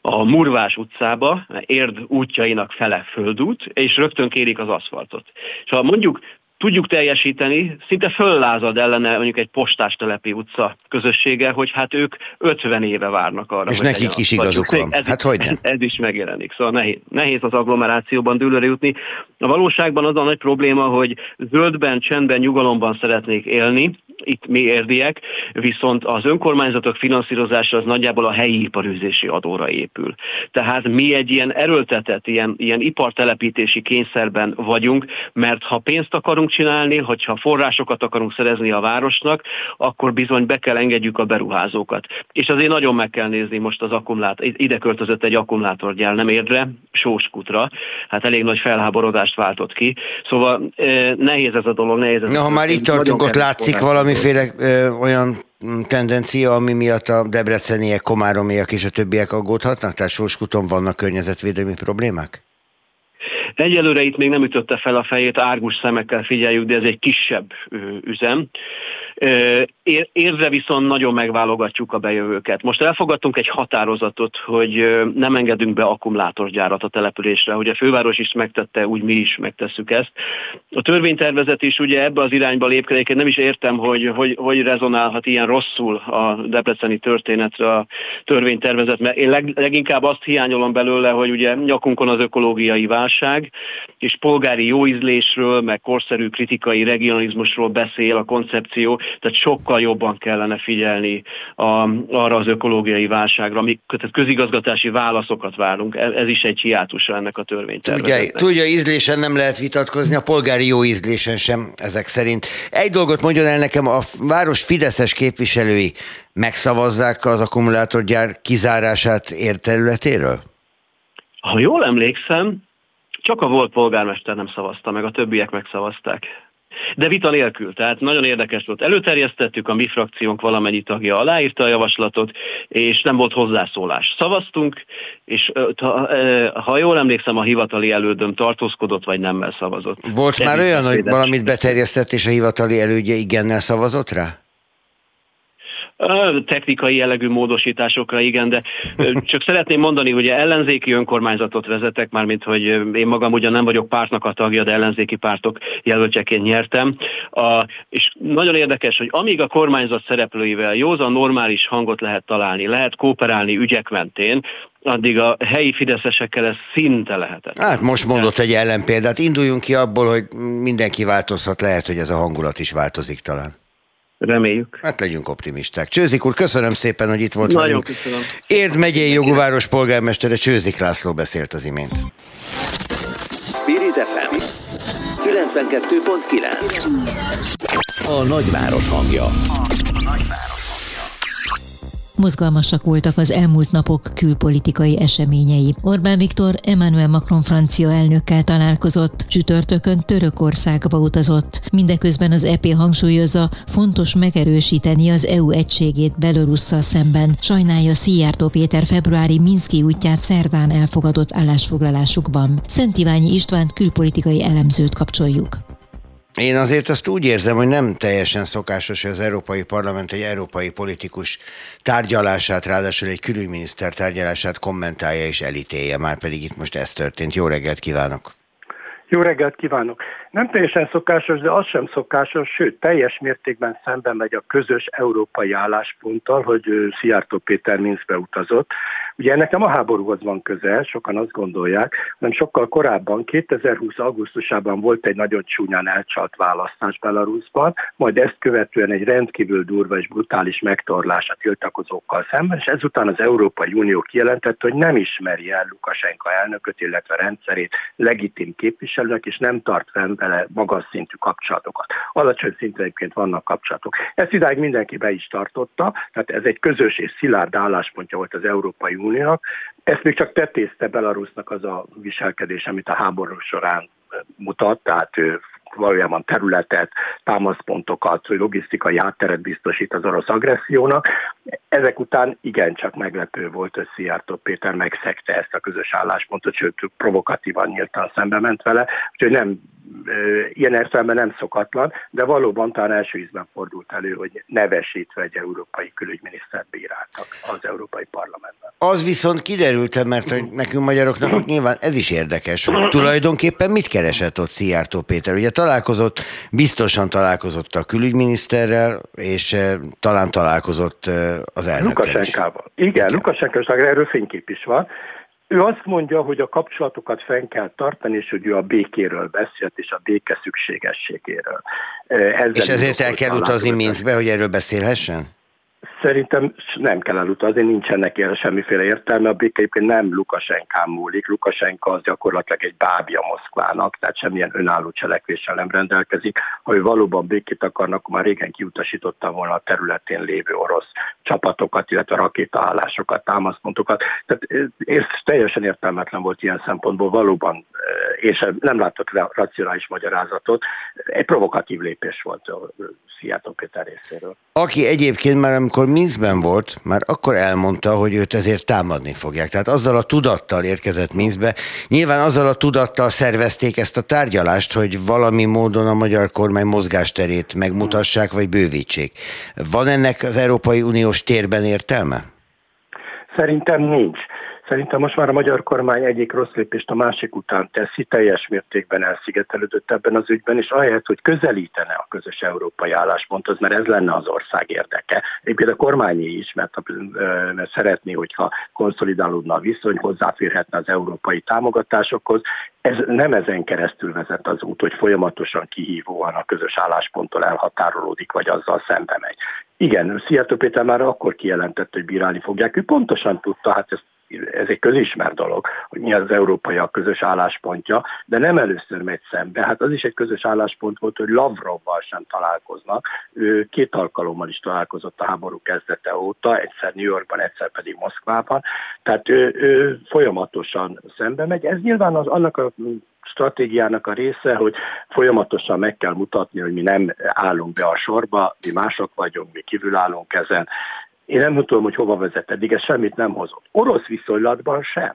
a Murvás utcába, érd útjainak fele földút, és rögtön kérik az aszfaltot. És ha mondjuk tudjuk teljesíteni, szinte föllázad ellene mondjuk egy postástelepi utca közössége, hogy hát ők 50 éve várnak arra. És hogy nekik is igazuk van. Ez, hát hogy ez, ez is megjelenik. Szóval nehéz, nehéz az agglomerációban dőlőre jutni. A valóságban az a nagy probléma, hogy zöldben, csendben, nyugalomban szeretnék élni, itt mi érdiek, viszont az önkormányzatok finanszírozása az nagyjából a helyi iparűzési adóra épül. Tehát mi egy ilyen erőltetett, ilyen, ilyen ipartelepítési kényszerben vagyunk, mert ha pénzt akarunk csinálni, hogyha forrásokat akarunk szerezni a városnak, akkor bizony be kell engedjük a beruházókat. És azért nagyon meg kell nézni most az akkumulátor, ide költözött egy akkumulátorgyár, nem érdre, Sóskutra, hát elég nagy felháborodást váltott ki. Szóval eh, nehéz ez a dolog, nehéz ez Na, ha már itt tartunk, ott látszik valami valamiféle ö, olyan tendencia, ami miatt a debreceniek, komáromiak és a többiek aggódhatnak? Tehát Sorskuton vannak környezetvédelmi problémák? Egyelőre itt még nem ütötte fel a fejét, árgus szemekkel figyeljük, de ez egy kisebb üzem. Érzve viszont nagyon megválogatjuk a bejövőket. Most elfogadtunk egy határozatot, hogy nem engedünk be akkumulátorgyárat a településre. Ugye a főváros is megtette, úgy mi is megtesszük ezt. A törvénytervezet is ugye ebbe az irányba lépkedik. Nem is értem, hogy, hogy hogy rezonálhat ilyen rosszul a debreceni történetre a törvénytervezet, mert én leg, leginkább azt hiányolom belőle, hogy ugye nyakunkon az ökológiai válság, és polgári jóízlésről, meg korszerű kritikai regionalizmusról beszél a koncepció, tehát sokkal jobban kellene figyelni a, arra az ökológiai válságra, amik tehát közigazgatási válaszokat várunk. Ez, ez is egy hiátusa ennek a törvénytervezetnek. Tudja, tudja, ízlésen nem lehet vitatkozni, a polgári jó ízlésen sem ezek szerint. Egy dolgot mondjon el nekem, a város Fideszes képviselői megszavazzák az akkumulátorgyár kizárását ért területéről? Ha jól emlékszem, csak a volt polgármester nem szavazta meg, a többiek megszavazták. De vita nélkül, tehát nagyon érdekes volt. Előterjesztettük, a mi frakciónk valamennyi tagja aláírta a javaslatot, és nem volt hozzászólás. Szavaztunk, és ha jól emlékszem, a hivatali elődöm tartózkodott, vagy nemmel szavazott. Volt De már olyan, hogy valamit beterjesztett, és a hivatali elődje igennel szavazott rá? Technikai jellegű módosításokra igen, de csak szeretném mondani, hogy ellenzéki önkormányzatot vezetek, mármint hogy én magam ugyan nem vagyok pártnak a tagja, de ellenzéki pártok jelöltjeként nyertem. A, és nagyon érdekes, hogy amíg a kormányzat szereplőivel józan normális hangot lehet találni, lehet kooperálni ügyek mentén, addig a helyi fideszesekkel ez szinte lehetetlen. Hát most mondott egy ellenpéldát. Induljunk ki abból, hogy mindenki változhat, lehet, hogy ez a hangulat is változik talán. Reméljük. Hát legyünk optimisták. Csőzik úr, köszönöm szépen, hogy itt volt Nagyon velünk. köszönöm. Érd megyei jogú város polgármestere Csőzik László beszélt az imént. Spirit FM 92.9 A nagyváros hangja. A nagyváros. Mozgalmasak voltak az elmúlt napok külpolitikai eseményei. Orbán Viktor Emmanuel Macron francia elnökkel találkozott, csütörtökön Törökországba utazott. Mindeközben az EP hangsúlyozza, fontos megerősíteni az EU egységét Belorusszal szemben. Sajnálja Szijjártó Péter februári Minszki útját szerdán elfogadott állásfoglalásukban. Szent Iványi Istvánt külpolitikai elemzőt kapcsoljuk. Én azért azt úgy érzem, hogy nem teljesen szokásos, hogy az Európai Parlament egy európai politikus tárgyalását, ráadásul egy külügyminiszter tárgyalását kommentálja és elítélje, már pedig itt most ez történt. Jó reggelt kívánok! Jó reggelt kívánok! Nem teljesen szokásos, de az sem szokásos, sőt, teljes mértékben szemben megy a közös európai állásponttal, hogy Szijjártó Péter Minszbe utazott. Ugye ennek nem a háborúhoz van köze, sokan azt gondolják, hanem sokkal korábban, 2020. augusztusában volt egy nagyon csúnyán elcsalt választás Belarusban, majd ezt követően egy rendkívül durva és brutális megtorlás a tiltakozókkal szemben, és ezután az Európai Unió kijelentette, hogy nem ismeri el Lukasenka elnököt, illetve rendszerét legitim képviselőnek, és nem tart fenn vele magas szintű kapcsolatokat. Alacsony szinten egyébként vannak kapcsolatok. Ezt idáig mindenki be is tartotta, tehát ez egy közös és szilárd álláspontja volt az Európai Uniónak. Ezt még csak tetézte Belarusnak az a viselkedés, amit a háború során mutat, tehát ő valójában területet, támaszpontokat, logisztikai hátteret biztosít az orosz agressziónak. Ezek után igencsak meglepő volt, hogy Szijjártó Péter megszegte ezt a közös álláspontot, sőt provokatívan nyíltan szembe ment vele, úgyhogy nem ilyen értelemben nem szokatlan, de valóban talán első ízben fordult elő, hogy nevesítve egy európai külügyminisztert bíráltak az Európai Parlamentben. Az viszont kiderült, mert nekünk magyaroknak hogy nyilván ez is érdekes, hogy tulajdonképpen mit keresett ott Szijjártó Péter. Ugye találkozott, biztosan találkozott a külügyminiszterrel, és talán találkozott az elnökkel Lukasenkával. Igen, Lukasenkával, erről fénykép is van. Ő azt mondja, hogy a kapcsolatokat fenn kell tartani, és hogy ő a békéről beszélt, és a béke szükségességéről. Ezzel és ezért el kell utazni Minskbe, hogy erről beszélhessen? Szerintem nem kell elutazni, nincsen neki erre semmiféle értelme. A béke egyébként nem Lukasenkán múlik. Lukasenka az gyakorlatilag egy bábja Moszkvának, tehát semmilyen önálló cselekvéssel nem rendelkezik. Ha ő valóban békét akarnak, akkor már régen kiutasította volna a területén lévő orosz csapatokat, illetve rakétaállásokat, támaszpontokat. Tehát ez teljesen értelmetlen volt ilyen szempontból valóban, és nem láttak racionális magyarázatot. Egy provokatív lépés volt a Szijjártó Péter részéről. Aki egyébként már amikor Minskben volt, már akkor elmondta, hogy őt ezért támadni fogják. Tehát azzal a tudattal érkezett Minskbe. Nyilván azzal a tudattal szervezték ezt a tárgyalást, hogy valami módon a magyar kormány mozgásterét megmutassák, vagy bővítsék. Van ennek az Európai Uniós térben értelme? Szerintem nincs. Szerintem most már a magyar kormány egyik rossz lépést a másik után teszi, teljes mértékben elszigetelődött ebben az ügyben, és ahelyett, hogy közelítene a közös európai állásponthoz, mert ez lenne az ország érdeke. Egyébként a kormányi is, mert, mert szeretné, hogyha konszolidálódna a viszony, hozzáférhetne az európai támogatásokhoz. Ez nem ezen keresztül vezet az út, hogy folyamatosan kihívóan a közös állásponttól elhatárolódik, vagy azzal szembe megy. Igen, Szijjártó Péter már akkor kijelentett, hogy bírálni fogják. Ő pontosan tudta, hát ezt ez egy közismert dolog, hogy mi az európai a közös álláspontja, de nem először megy szembe. Hát az is egy közös álláspont volt, hogy Lavrovval sem találkoznak. Ő két alkalommal is találkozott a háború kezdete óta, egyszer New Yorkban, egyszer pedig Moszkvában. Tehát ő, ő folyamatosan szembe megy. Ez nyilván az annak a stratégiának a része, hogy folyamatosan meg kell mutatni, hogy mi nem állunk be a sorba, mi mások vagyunk, mi kívül állunk ezen, én nem tudom, hogy hova vezet, eddig ez semmit nem hozott. Orosz viszonylatban sem.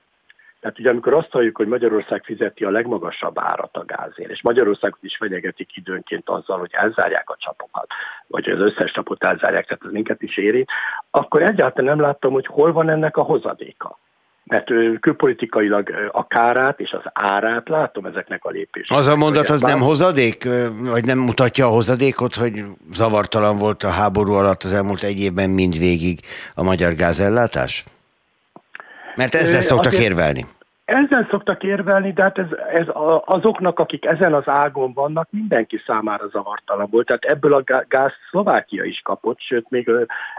Tehát ugye amikor azt halljuk, hogy Magyarország fizeti a legmagasabb árat a gázért, és Magyarországot is fenyegetik időnként azzal, hogy elzárják a csapokat, vagy az összes csapot elzárják, tehát ez minket is éri, akkor egyáltalán nem láttam, hogy hol van ennek a hozadéka mert külpolitikailag a kárát és az árát látom ezeknek a lépéseknek. Az a mondat az nem hozadék, vagy nem mutatja a hozadékot, hogy zavartalan volt a háború alatt az elmúlt egy évben mindvégig a magyar gázellátás? Mert ezzel szoktak Azért... érvelni. Ezzel szoktak érvelni, de hát ez, ez azoknak, akik ezen az ágon vannak, mindenki számára zavartalan volt. Tehát ebből a gáz Szlovákia is kapott, sőt, még,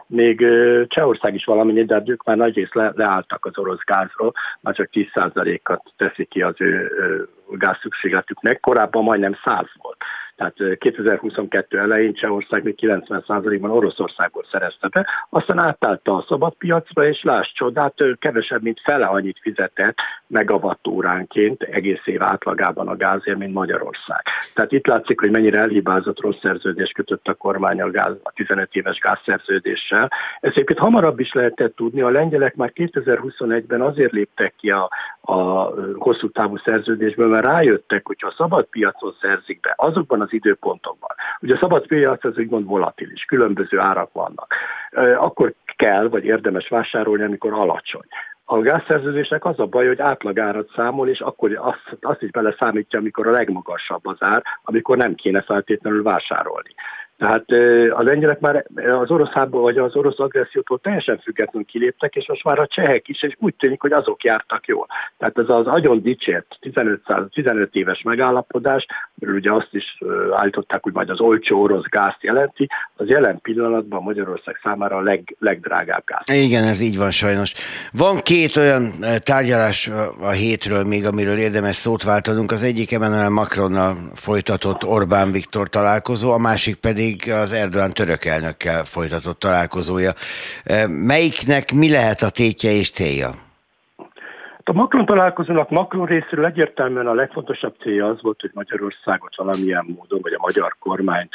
még Csehország is valamennyit, de hát ők már nagyrészt le, leálltak az orosz gázról, már csak 10%-at teszi ki az ő gáz szükségletüknek, korábban majdnem 100 volt. Tehát 2022 elején Csehország még 90%-ban Oroszországból szerezte be, aztán átállta a szabadpiacra, és láss csodát, kevesebb, mint fele annyit fizetett megawattóránként egész év átlagában a gázért, mint Magyarország. Tehát itt látszik, hogy mennyire elhibázott rossz szerződés kötött a kormány a, gáz, a 15 éves gázszerződéssel. Ez egyébként hamarabb is lehetett tudni, a lengyelek már 2021-ben azért léptek ki a, a hosszú távú szerződésből, mert rájöttek, hogyha a szabad piacon szerzik be, azokban az időpontokban, ugye a szabad piac az úgymond volatilis, különböző árak vannak, akkor kell, vagy érdemes vásárolni, amikor alacsony. A gázszerződésnek az a baj, hogy átlagárat számol, és akkor azt, azt is beleszámítja, amikor a legmagasabb az ár, amikor nem kéne feltétlenül vásárolni. Tehát a lengyelek már az orosz háború, vagy az orosz agressziótól teljesen függetlenül kiléptek, és most már a csehek is, és úgy tűnik, hogy azok jártak jól. Tehát ez az agyon dicsért 15, 15 éves megállapodás, amiről ugye azt is állították, hogy majd az olcsó orosz gázt jelenti, az jelen pillanatban Magyarország számára a leg, legdrágább gáz. Igen, ez így van sajnos. Van két olyan tárgyalás a hétről még, amiről érdemes szót váltanunk. Az egyik Emmanuel Macronnal folytatott Orbán Viktor találkozó, a másik pedig pedig az Erdogan török elnökkel folytatott találkozója. Melyiknek mi lehet a tétje és célja? A Macron találkozónak Macron részéről egyértelműen a legfontosabb célja az volt, hogy Magyarországot valamilyen módon, vagy a magyar kormány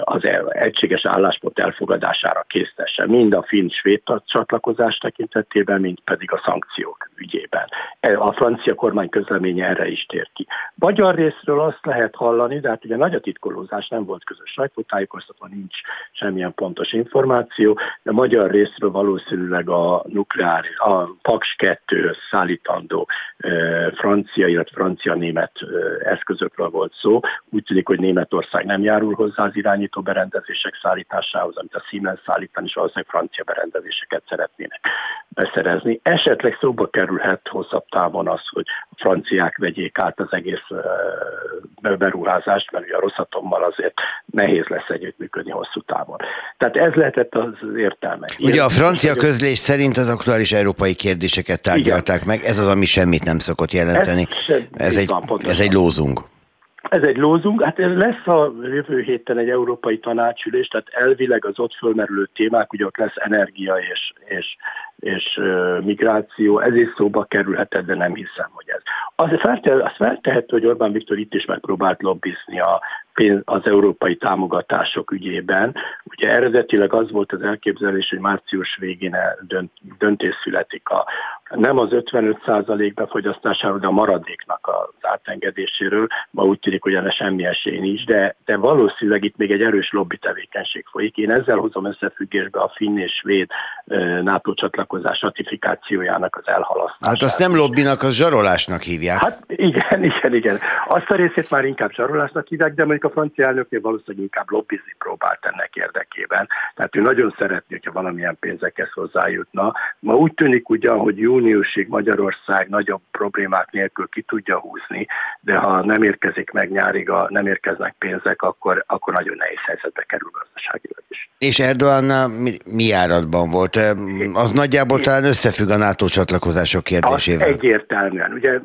az egységes álláspont elfogadására késztesse, mind a finn-svéd csatlakozás tekintetében, mind pedig a szankciók ügyében. E, a francia kormány közleménye erre is tér ki. Magyar részről azt lehet hallani, de hát ugye nagy a titkolózás, nem volt közös sajtótájékoztatva, nincs semmilyen pontos információ, de magyar részről valószínűleg a nukleáris, a Paks 2 szállítandó francia, illetve francia-német eszközökről volt szó. Úgy tűnik, hogy Németország nem járul hozzá az irányító berendezések szállításához, amit a Siemens szállítani, és valószínűleg francia berendezéseket szeretnének beszerezni. Esetleg szóba kerülhet hosszabb távon az, hogy a franciák vegyék át az egész beruházást, mert ugye a Rosszatommal azért nehéz lesz együttműködni hosszú távon. Tehát ez lehetett az értelme. Ugye a francia közlés szerint az aktuális európai kérdéseket tárgyalták Igen. Meg, ez az, ami semmit nem szokott jelenteni. Ez, ez, egy, van, ez egy lózung. Ez egy lózunk, hát ez lesz a jövő héten egy európai tanácsülés, tehát elvileg az ott fölmerülő témák, ugye ott lesz energia és, és, és migráció, ez is szóba kerülhetett, de nem hiszem, hogy ez. Az, feltehet, az feltehető, hogy Orbán Viktor itt is megpróbált lobbizni a, az európai támogatások ügyében. Ugye eredetileg az volt az elképzelés, hogy március végén dönt, döntés születik a, nem az 55% befogyasztásáról, de a maradéknak az átengedéséről. Ma úgy tűnik, hogy ennek semmi esély nincs, de, de valószínűleg itt még egy erős lobby tevékenység folyik. Én ezzel hozom összefüggésbe a finn és svéd NATO csatlakozás ratifikációjának az elhalasztását. Hát azt nem lobbinak, az zsarolásnak hívják. Hát igen, igen, igen. Azt a részét már inkább zsarolásnak hívják, de mondjuk a francia elnöknél valószínűleg inkább lobbizni próbált ennek érdekében. Tehát ő nagyon szeretné, hogyha valamilyen pénzekhez hozzájutna. Ma úgy tűnik ugyan, hogy júniusig Magyarország nagyobb problémák nélkül ki tudja húzni, de ha nem érkezik meg nyárig, a, nem érkeznek pénzek, akkor, akkor nagyon nehéz helyzetbe kerül gazdaságilag is. És Erdogan mi, mi áradban volt? Az nagyjából talán összefügg a NATO csatlakozások kérdésével. Az egyértelműen. Ugye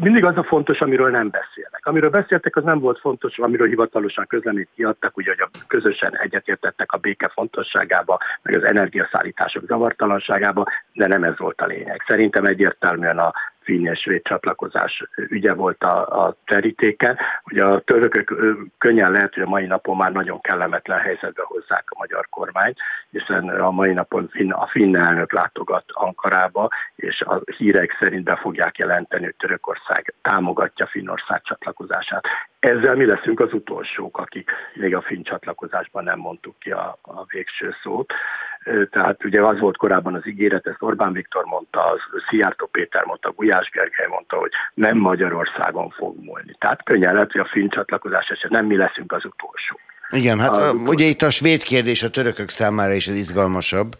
mindig az a fontos, amiről nem beszélnek. Amiről beszéltek, az nem volt fontos, amiről hivatalosan közleményt kiadtak, ugye, hogy a közösen egyetértettek a béke fontosságába, meg az energiaszállítások zavartalanságába, de nem ez volt a lényeg. Szerintem egyértelműen a és svéd csatlakozás ügye volt a, a terítéken. Ugye a törökök könnyen lehet, hogy a mai napon már nagyon kellemetlen helyzetbe hozzák a magyar kormányt, hiszen a mai napon a finn elnök látogat Ankarába, és a hírek szerint be fogják jelenteni, hogy Törökország támogatja Finnország csatlakozását. Ezzel mi leszünk az utolsók, akik még a finn csatlakozásban nem mondtuk ki a, a végső szót. Tehát ugye az volt korábban az ígéret, ezt Orbán Viktor mondta, az Szijjártó Péter mondta, Gulyás Gergely mondta, hogy nem Magyarországon fog múlni. Tehát könnyen lehet, hogy a finn csatlakozás eset nem mi leszünk az utolsó. Igen, hát a, ugye itt a svéd kérdés a törökök számára is az izgalmasabb,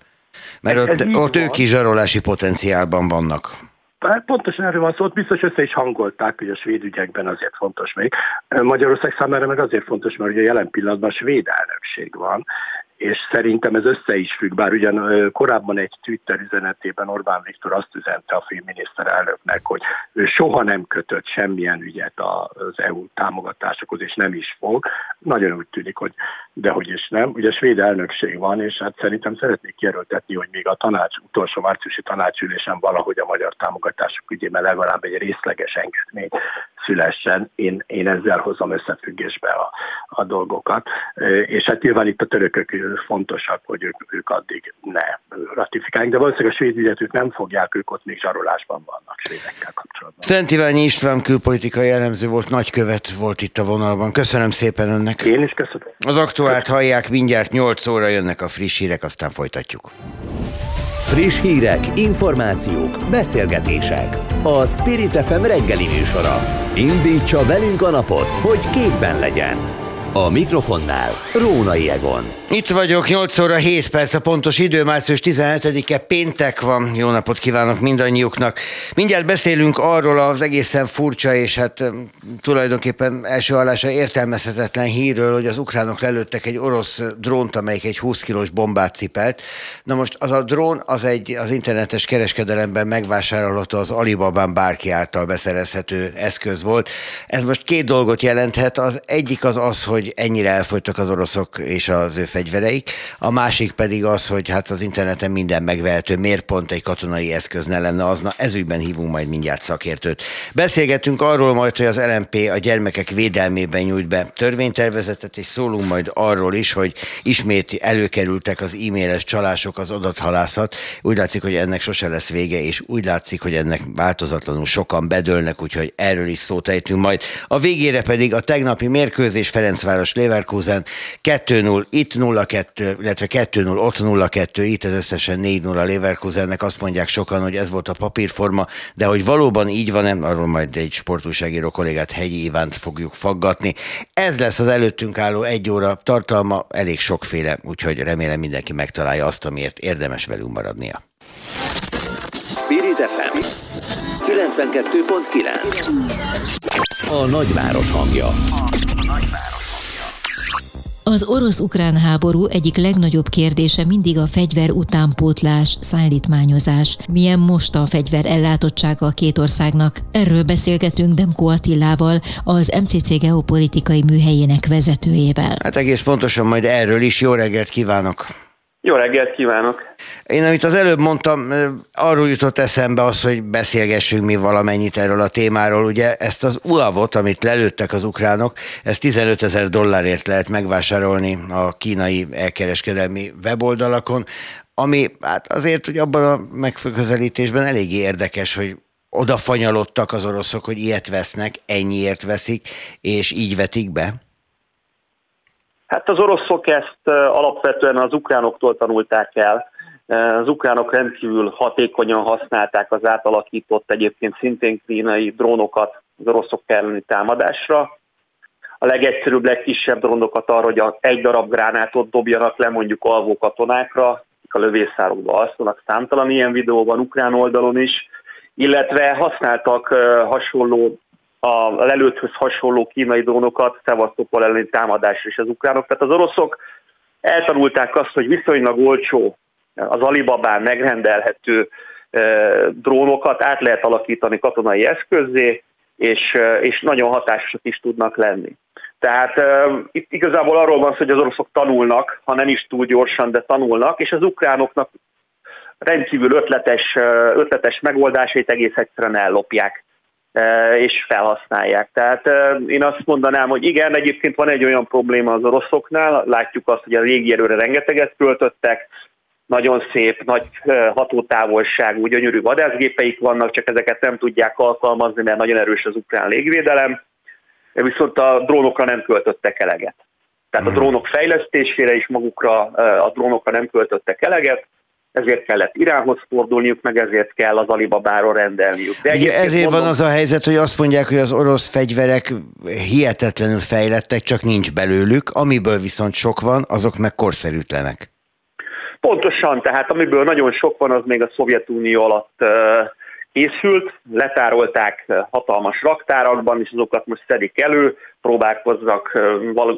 mert ez, ott, ez ott ők zsarolási potenciálban vannak. Hát pontosan erről van szó, ott biztos össze is hangolták, hogy a svéd ügyekben azért fontos még. Magyarország számára meg azért fontos, mert ugye jelen pillanatban a svéd elnökség van, és szerintem ez össze is függ, bár ugyan korábban egy Twitter üzenetében Orbán Viktor azt üzente a miniszterelnöknek, hogy ő soha nem kötött semmilyen ügyet az EU támogatásokhoz, és nem is fog. Nagyon úgy tűnik, hogy dehogy is nem. Ugye a svéd elnökség van, és hát szerintem szeretnék kijelöltetni, hogy még a tanács, utolsó márciusi tanácsülésen valahogy a magyar támogatások ügyében legalább egy részleges engedmény szülessen. Én, én ezzel hozom összefüggésbe a, a dolgokat. És hát nyilván itt a törökök fontosak, hogy ők, ők addig ne ratifikálják, de valószínűleg a svéd ügyet ők nem fogják, ők ott még zsarolásban vannak svédekkel kapcsolatban. Szent Iványi István külpolitikai elemző volt, nagykövet volt itt a vonalban. Köszönöm szépen önnek. Én is köszönöm. Az aktuált hallják, mindjárt 8 óra jönnek a friss hírek, aztán folytatjuk. Friss hírek, információk, beszélgetések. A Spirit FM reggeli műsora. Indítsa velünk a napot, hogy képben legyen. A mikrofonnál Rónai Egon. Itt vagyok, 8 óra 7 perc a pontos idő, március 17-e péntek van. Jó napot kívánok mindannyiuknak. Mindjárt beszélünk arról az egészen furcsa és hát tulajdonképpen első hallása értelmezhetetlen hírről, hogy az ukránok lelőttek egy orosz drónt, amelyik egy 20 kilós bombát cipelt. Na most az a drón az egy az internetes kereskedelemben megvásárolható az Alibabán bárki által beszerezhető eszköz volt. Ez most két dolgot jelenthet. Az egyik az az, hogy hogy ennyire elfogytak az oroszok és az ő fegyvereik, a másik pedig az, hogy hát az interneten minden megvehető, miért pont egy katonai eszköz ne lenne az, ezügyben hívunk majd mindjárt szakértőt. Beszélgetünk arról majd, hogy az LMP a gyermekek védelmében nyújt be törvénytervezetet, és szólunk majd arról is, hogy ismét előkerültek az e-mailes csalások, az adathalászat. Úgy látszik, hogy ennek sose lesz vége, és úgy látszik, hogy ennek változatlanul sokan bedőlnek, úgyhogy erről is szót ejtünk majd. A végére pedig a tegnapi mérkőzés Ferenc Ferencváros Leverkusen 2-0, itt 0-2, illetve 2-0, ott 0-2, itt ez összesen 4-0 a Leverkusennek. Azt mondják sokan, hogy ez volt a papírforma, de hogy valóban így van-e, arról majd egy sportúságíró kollégát, Hegyi Ivánt fogjuk faggatni. Ez lesz az előttünk álló egy óra tartalma, elég sokféle, úgyhogy remélem mindenki megtalálja azt, amiért érdemes velünk maradnia. Spirit FM 92.9 A nagyváros hangja. A nagyváros. Az orosz-ukrán háború egyik legnagyobb kérdése mindig a fegyver utánpótlás, szállítmányozás. Milyen most a fegyver ellátottsága a két országnak? Erről beszélgetünk Demko Attilával, az MCC geopolitikai műhelyének vezetőjével. Hát egész pontosan majd erről is. Jó reggelt kívánok! Jó reggelt kívánok! Én, amit az előbb mondtam, arról jutott eszembe az, hogy beszélgessünk mi valamennyit erről a témáról. Ugye ezt az UAV-ot, amit lelőttek az ukránok, ezt 15 ezer dollárért lehet megvásárolni a kínai elkereskedelmi weboldalakon, ami hát azért, hogy abban a megközelítésben eléggé érdekes, hogy oda fanyalodtak az oroszok, hogy ilyet vesznek, ennyiért veszik, és így vetik be. Hát az oroszok ezt alapvetően az ukránoktól tanulták el. Az ukránok rendkívül hatékonyan használták az átalakított egyébként szintén kínai drónokat az oroszok elleni támadásra. A legegyszerűbb, legkisebb drónokat arra, hogy egy darab gránátot dobjanak le mondjuk alvó katonákra, a lövészárokba alszanak, számtalan ilyen videó van ukrán oldalon is, illetve használtak hasonló a lelőtthöz hasonló kínai drónokat Szevasztopol elleni támadásra is az ukránok. Tehát az oroszok eltanulták azt, hogy viszonylag olcsó az Alibabán megrendelhető drónokat át lehet alakítani katonai eszközzé, és, és nagyon hatásosak is tudnak lenni. Tehát uh, itt igazából arról van szó, hogy az oroszok tanulnak, ha nem is túl gyorsan, de tanulnak, és az ukránoknak rendkívül ötletes, ötletes megoldásait egész egyszerűen ellopják és felhasználják. Tehát én azt mondanám, hogy igen, egyébként van egy olyan probléma az oroszoknál, látjuk azt, hogy a régi erőre rengeteget költöttek, nagyon szép, nagy hatótávolságú, gyönyörű vadászgépeik vannak, csak ezeket nem tudják alkalmazni, mert nagyon erős az ukrán légvédelem, viszont a drónokra nem költöttek eleget. Tehát a hmm. drónok fejlesztésére is magukra a drónokra nem költöttek eleget, ezért kellett Iránhoz fordulniuk, meg ezért kell az Alibabáról rendelniük. De Ugye ezért mondom, van az a helyzet, hogy azt mondják, hogy az orosz fegyverek hihetetlenül fejlettek, csak nincs belőlük, amiből viszont sok van, azok meg korszerűtlenek. Pontosan, tehát amiből nagyon sok van, az még a Szovjetunió alatt készült, letárolták hatalmas raktárakban, és azokat most szedik elő, próbálkoznak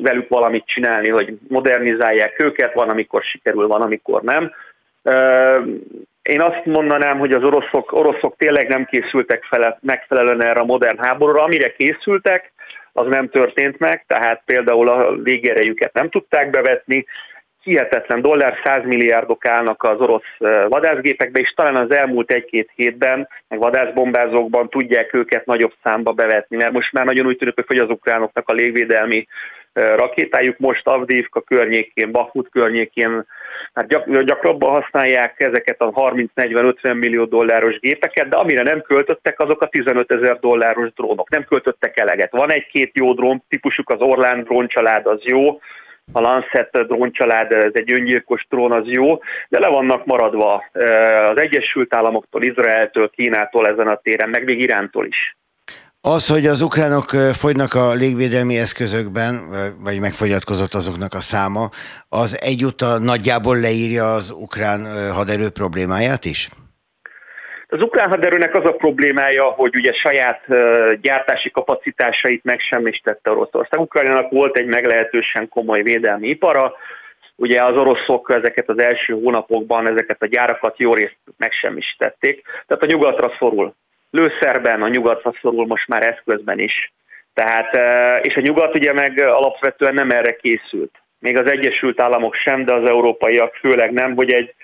velük valamit csinálni, hogy modernizálják őket, van, amikor sikerül, van, amikor nem. Én azt mondanám, hogy az oroszok, oroszok tényleg nem készültek fele, megfelelően erre a modern háborúra. Amire készültek, az nem történt meg, tehát például a légerejüket nem tudták bevetni, hihetetlen dollár, 100 milliárdok állnak az orosz vadászgépekbe, és talán az elmúlt egy-két hétben, meg vadászbombázókban tudják őket nagyobb számba bevetni, mert most már nagyon úgy tűnik, hogy az ukránoknak a légvédelmi rakétájuk most Avdivka környékén, Bakhmut környékén hát gyak, gyakrabban használják ezeket a 30-40-50 millió dolláros gépeket, de amire nem költöttek, azok a 15 ezer dolláros drónok. Nem költöttek eleget. Van egy-két jó drón, típusuk az Orlán dróncsalád, az jó, a Lancet dróncsalád, ez egy öngyilkos drón, az jó, de le vannak maradva az Egyesült Államoktól, Izraeltől, Kínától ezen a téren, meg még Irántól is. Az, hogy az ukránok fogynak a légvédelmi eszközökben, vagy megfogyatkozott azoknak a száma, az egyúttal nagyjából leírja az ukrán haderő problémáját is? Az ukrán haderőnek az a problémája, hogy ugye saját gyártási kapacitásait megsemmisítette Oroszország. Ukrajnának volt egy meglehetősen komoly védelmi ipara, ugye az oroszok ezeket az első hónapokban ezeket a gyárakat jó részt megsemmisítették, tehát a nyugatra szorul. Lőszerben a nyugatra szorul most már eszközben is. Tehát, és a nyugat ugye meg alapvetően nem erre készült. Még az Egyesült Államok sem, de az európaiak főleg nem, hogy egy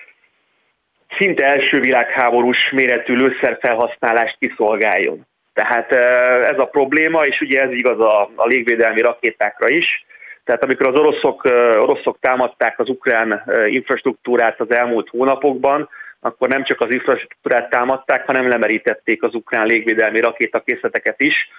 szinte első világháborús méretű lőszerfelhasználást kiszolgáljon. Tehát ez a probléma, és ugye ez igaz a, a légvédelmi rakétákra is. Tehát amikor az oroszok, oroszok támadták az ukrán infrastruktúrát az elmúlt hónapokban, akkor nem csak az infrastruktúrát támadták, hanem lemerítették az ukrán légvédelmi rakétakészleteket is.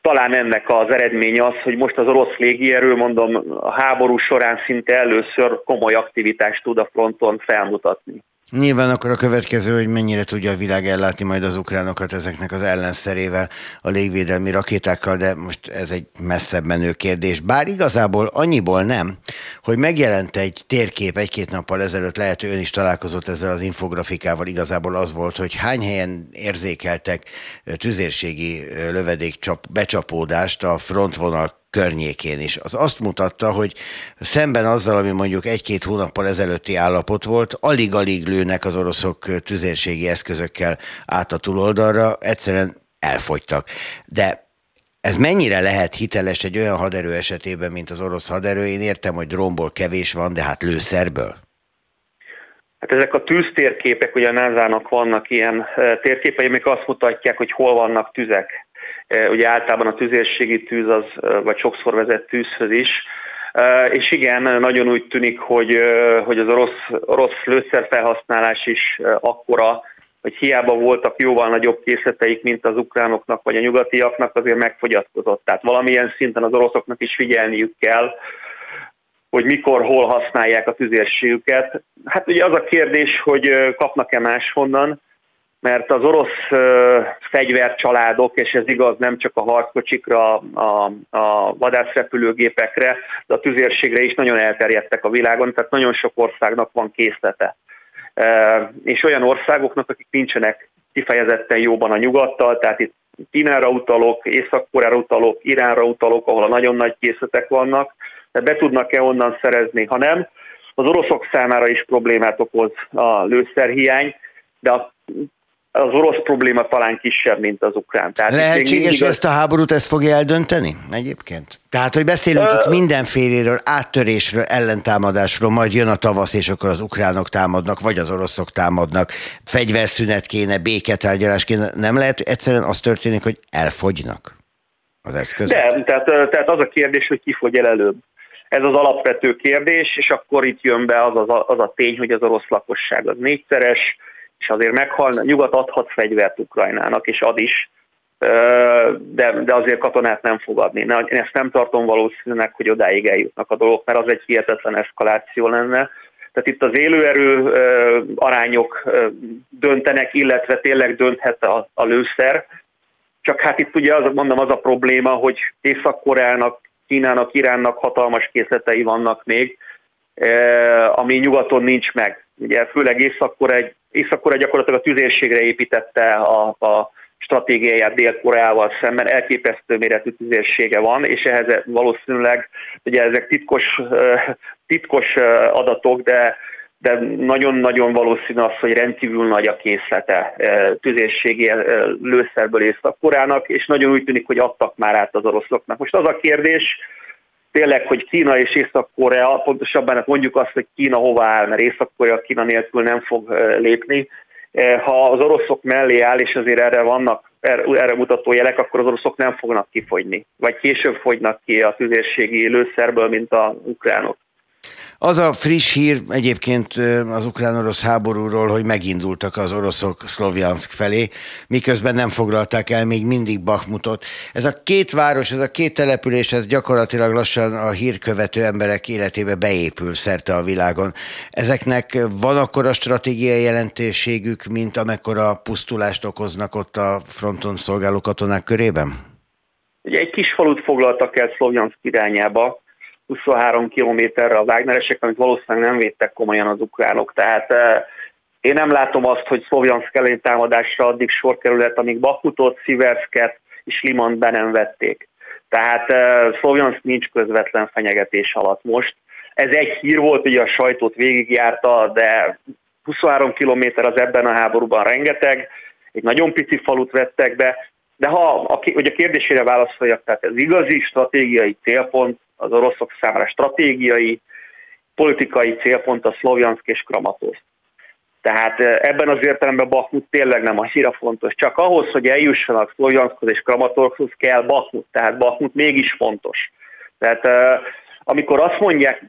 Talán ennek az eredménye az, hogy most az orosz légierő, mondom, a háború során szinte először komoly aktivitást tud a fronton felmutatni. Nyilván akkor a következő, hogy mennyire tudja a világ ellátni majd az ukránokat ezeknek az ellenszerével, a légvédelmi rakétákkal, de most ez egy messzebb menő kérdés. Bár igazából annyiból nem, hogy megjelent egy térkép egy-két nappal ezelőtt, lehet, hogy ön is találkozott ezzel az infografikával, igazából az volt, hogy hány helyen érzékeltek tüzérségi lövedék becsapódást a frontvonal környékén is. Az azt mutatta, hogy szemben azzal, ami mondjuk egy-két hónappal ezelőtti állapot volt, alig-alig lőnek az oroszok tüzérségi eszközökkel át a túloldalra, egyszerűen elfogytak. De ez mennyire lehet hiteles egy olyan haderő esetében, mint az orosz haderő? Én értem, hogy drónból kevés van, de hát lőszerből? Hát ezek a tűztérképek, ugye a NASA-nak vannak ilyen eh, térképei, amik azt mutatják, hogy hol vannak tüzek ugye általában a tüzérségi tűz az, e, vagy sokszor vezet tűzhöz is, e, és igen, nagyon úgy tűnik, hogy, hogy az orosz, orosz lőszerfelhasználás is akkora, hogy hiába voltak jóval nagyobb készleteik, mint az ukránoknak vagy a nyugatiaknak, azért megfogyatkozott. Tehát valamilyen szinten az oroszoknak is figyelniük kell, hogy mikor, hol használják a tüzérségüket. Hát ugye az a kérdés, hogy kapnak-e máshonnan, mert az orosz fegyvercsaládok, és ez igaz nem csak a harckocsikra, a, a vadászrepülőgépekre, de a tüzérségre is nagyon elterjedtek a világon, tehát nagyon sok országnak van készlete. És olyan országoknak, akik nincsenek kifejezetten jóban a nyugattal, tehát itt Kínára utalok, Észak-Koreára utalok, Iránra utalok, ahol a nagyon nagy készletek vannak, de be tudnak-e onnan szerezni, ha nem. Az oroszok számára is problémát okoz a lőszerhiány, de a az orosz probléma talán kisebb, mint az ukrán. Tehát Lehetséges, hogy ezt a háborút ezt fogja eldönteni egyébként? Tehát, hogy beszélünk uh, itt mindenféléről, áttörésről, ellentámadásról, majd jön a tavasz, és akkor az ukránok támadnak, vagy az oroszok támadnak, fegyverszünet kéne, béketárgyalás kéne. Nem lehet, egyszerűen az történik, hogy elfogynak az eszközök? De, tehát, tehát az a kérdés, hogy ki fogy el előbb. Ez az alapvető kérdés, és akkor itt jön be az, az, az a tény, hogy az orosz lakosság az négyszeres, és azért meghalna, nyugat adhat fegyvert Ukrajnának, és ad is, de, de azért katonát nem fogadni. Én ezt nem tartom valószínűleg, hogy odáig eljutnak a dolgok, mert az egy hihetetlen eszkaláció lenne. Tehát itt az élőerő arányok döntenek, illetve tényleg dönthet a, a lőszer. Csak hát itt ugye az, mondom az a probléma, hogy Észak-Koreának, Kínának, Iránnak hatalmas készletei vannak még, ami nyugaton nincs meg. Ugye főleg észak egy Észak-Korea gyakorlatilag a tüzérségre építette a, a stratégiáját Dél-Koreával szemben, elképesztő méretű tüzérsége van, és ehhez valószínűleg, ugye ezek titkos, titkos adatok, de de nagyon-nagyon valószínű az, hogy rendkívül nagy a készlete tüzérségi lőszerből Észak-Koreának, és nagyon úgy tűnik, hogy adtak már át az oroszoknak. Most az a kérdés, tényleg, hogy Kína és Észak-Korea, pontosabban hát mondjuk azt, hogy Kína hova áll, mert Észak-Korea Kína nélkül nem fog lépni. Ha az oroszok mellé áll, és azért erre vannak erre mutató jelek, akkor az oroszok nem fognak kifogyni, vagy később fogynak ki a tüzérségi lőszerből, mint a ukránok. Az a friss hír egyébként az ukrán-orosz háborúról, hogy megindultak az oroszok Szlovjansk felé, miközben nem foglalták el még mindig Bakmutot. Ez a két város, ez a két település, ez gyakorlatilag lassan a hírkövető emberek életébe beépül szerte a világon. Ezeknek van akkor a stratégiai jelentőségük, mint amekkora pusztulást okoznak ott a fronton szolgáló katonák körében? Ugye egy kis falut foglaltak el Szlovjansk irányába, 23 kilométerre a Wagneresek, amit valószínűleg nem védtek komolyan az ukránok. Tehát eh, én nem látom azt, hogy Szlovjansk ellen támadásra addig sor kerülhet, amíg Bakutot, Sziversket és Limant be nem vették. Tehát eh, Szlovjansk nincs közvetlen fenyegetés alatt most. Ez egy hír volt, hogy a sajtót végigjárta, de 23 kilométer az ebben a háborúban rengeteg, egy nagyon pici falut vettek be, de ha hogy a kérdésére válaszoljak, tehát ez igazi stratégiai célpont az oroszok számára stratégiai, politikai célpont a Szlovjansk és Kramatorsk. Tehát ebben az értelemben Bakhmut tényleg nem annyira fontos. Csak ahhoz, hogy eljussanak Szlovjanskhoz és Kramatorskhoz kell Bakhmut, tehát Bakhmut mégis fontos. Tehát amikor azt mondják,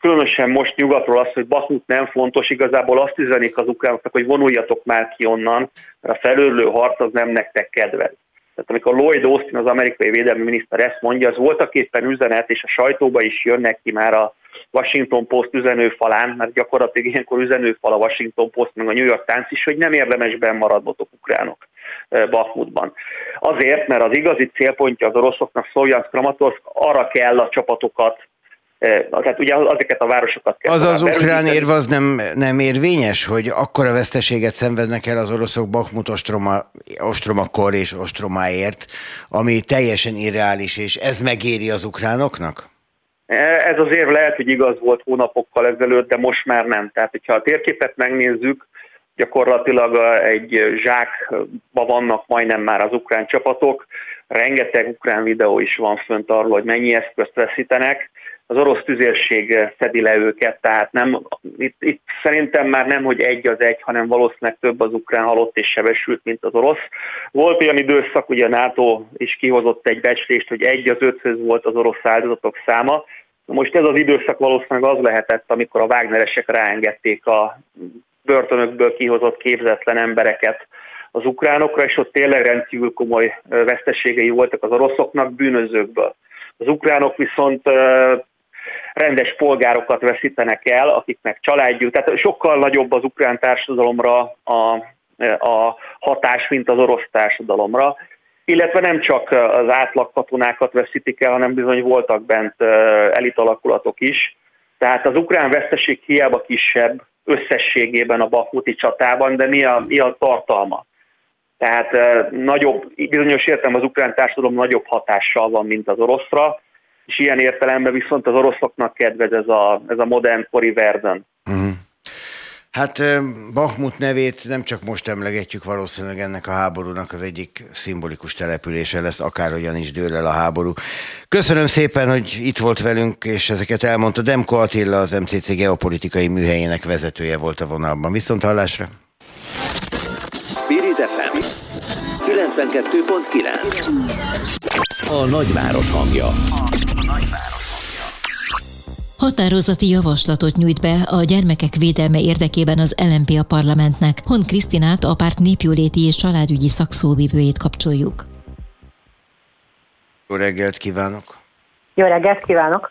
különösen most nyugatról azt, hogy Bakhmut nem fontos, igazából azt üzenik az ukránoknak, hogy vonuljatok már ki onnan, mert a felőrlő harc az nem nektek kedvez. Tehát amikor Lloyd Austin, az amerikai védelmi miniszter ezt mondja, az voltak éppen üzenet, és a sajtóba is jönnek ki már a Washington Post üzenőfalán, mert gyakorlatilag ilyenkor üzenőfal a Washington Post, meg a New York Times is, hogy nem érdemes maradnotok ukránok eh, Bakhmutban. Azért, mert az igazi célpontja az oroszoknak Szovjansk Kramatorsk, arra kell a csapatokat tehát ugye ezeket a városokat kell. Az az ukrán érv az nem, nem érvényes, hogy akkora veszteséget szenvednek el az oroszok Bakhmut ostroma, ostromakor és ostromáért, ami teljesen irreális, és ez megéri az ukránokkal? Ez az érv lehet, hogy igaz volt hónapokkal ezelőtt, de most már nem. Tehát, hogyha a térképet megnézzük, gyakorlatilag egy zsákba vannak majdnem már az ukrán csapatok, rengeteg ukrán videó is van fönt arról, hogy mennyi eszközt veszítenek, az orosz tüzérség szedi le őket, tehát nem, itt, itt szerintem már nem, hogy egy az egy, hanem valószínűleg több az ukrán halott és sebesült, mint az orosz. Volt olyan időszak, ugye a NATO is kihozott egy becslést, hogy egy az öthöz volt az orosz áldozatok száma. Most ez az időszak valószínűleg az lehetett, amikor a Wagneresek ráengedték a börtönökből kihozott képzetlen embereket az ukránokra, és ott tényleg rendkívül komoly veszteségei voltak az oroszoknak bűnözőkből. Az ukránok viszont rendes polgárokat veszítenek el, akiknek családjuk, tehát sokkal nagyobb az ukrán társadalomra a, a hatás, mint az orosz társadalomra, illetve nem csak az átlag katonákat veszítik el, hanem bizony voltak bent elitalakulatok is. Tehát az ukrán veszteség hiába kisebb összességében a Bakmuti csatában, de mi a, mi a tartalma? Tehát nagyobb, bizonyos értem az ukrán társadalom nagyobb hatással van, mint az oroszra, és ilyen értelemben viszont az oroszoknak kedvez ez a, ez a modern kori Verdun. Uh-huh. Hát Bahmut nevét nem csak most emlegetjük, valószínűleg ennek a háborúnak az egyik szimbolikus települése lesz, akárhogyan is dől el a háború. Köszönöm szépen, hogy itt volt velünk, és ezeket elmondta. Demko Attila, az MCC geopolitikai műhelyének vezetője volt a vonalban. Viszont hallásra! Spirit FM 92.9 A nagyváros hangja Határozati javaslatot nyújt be a gyermekek védelme érdekében az LMP a parlamentnek. Hon Krisztinát, a párt népjóléti és családügyi szakszóvivőjét kapcsoljuk. Jó reggelt kívánok! Jó reggelt kívánok!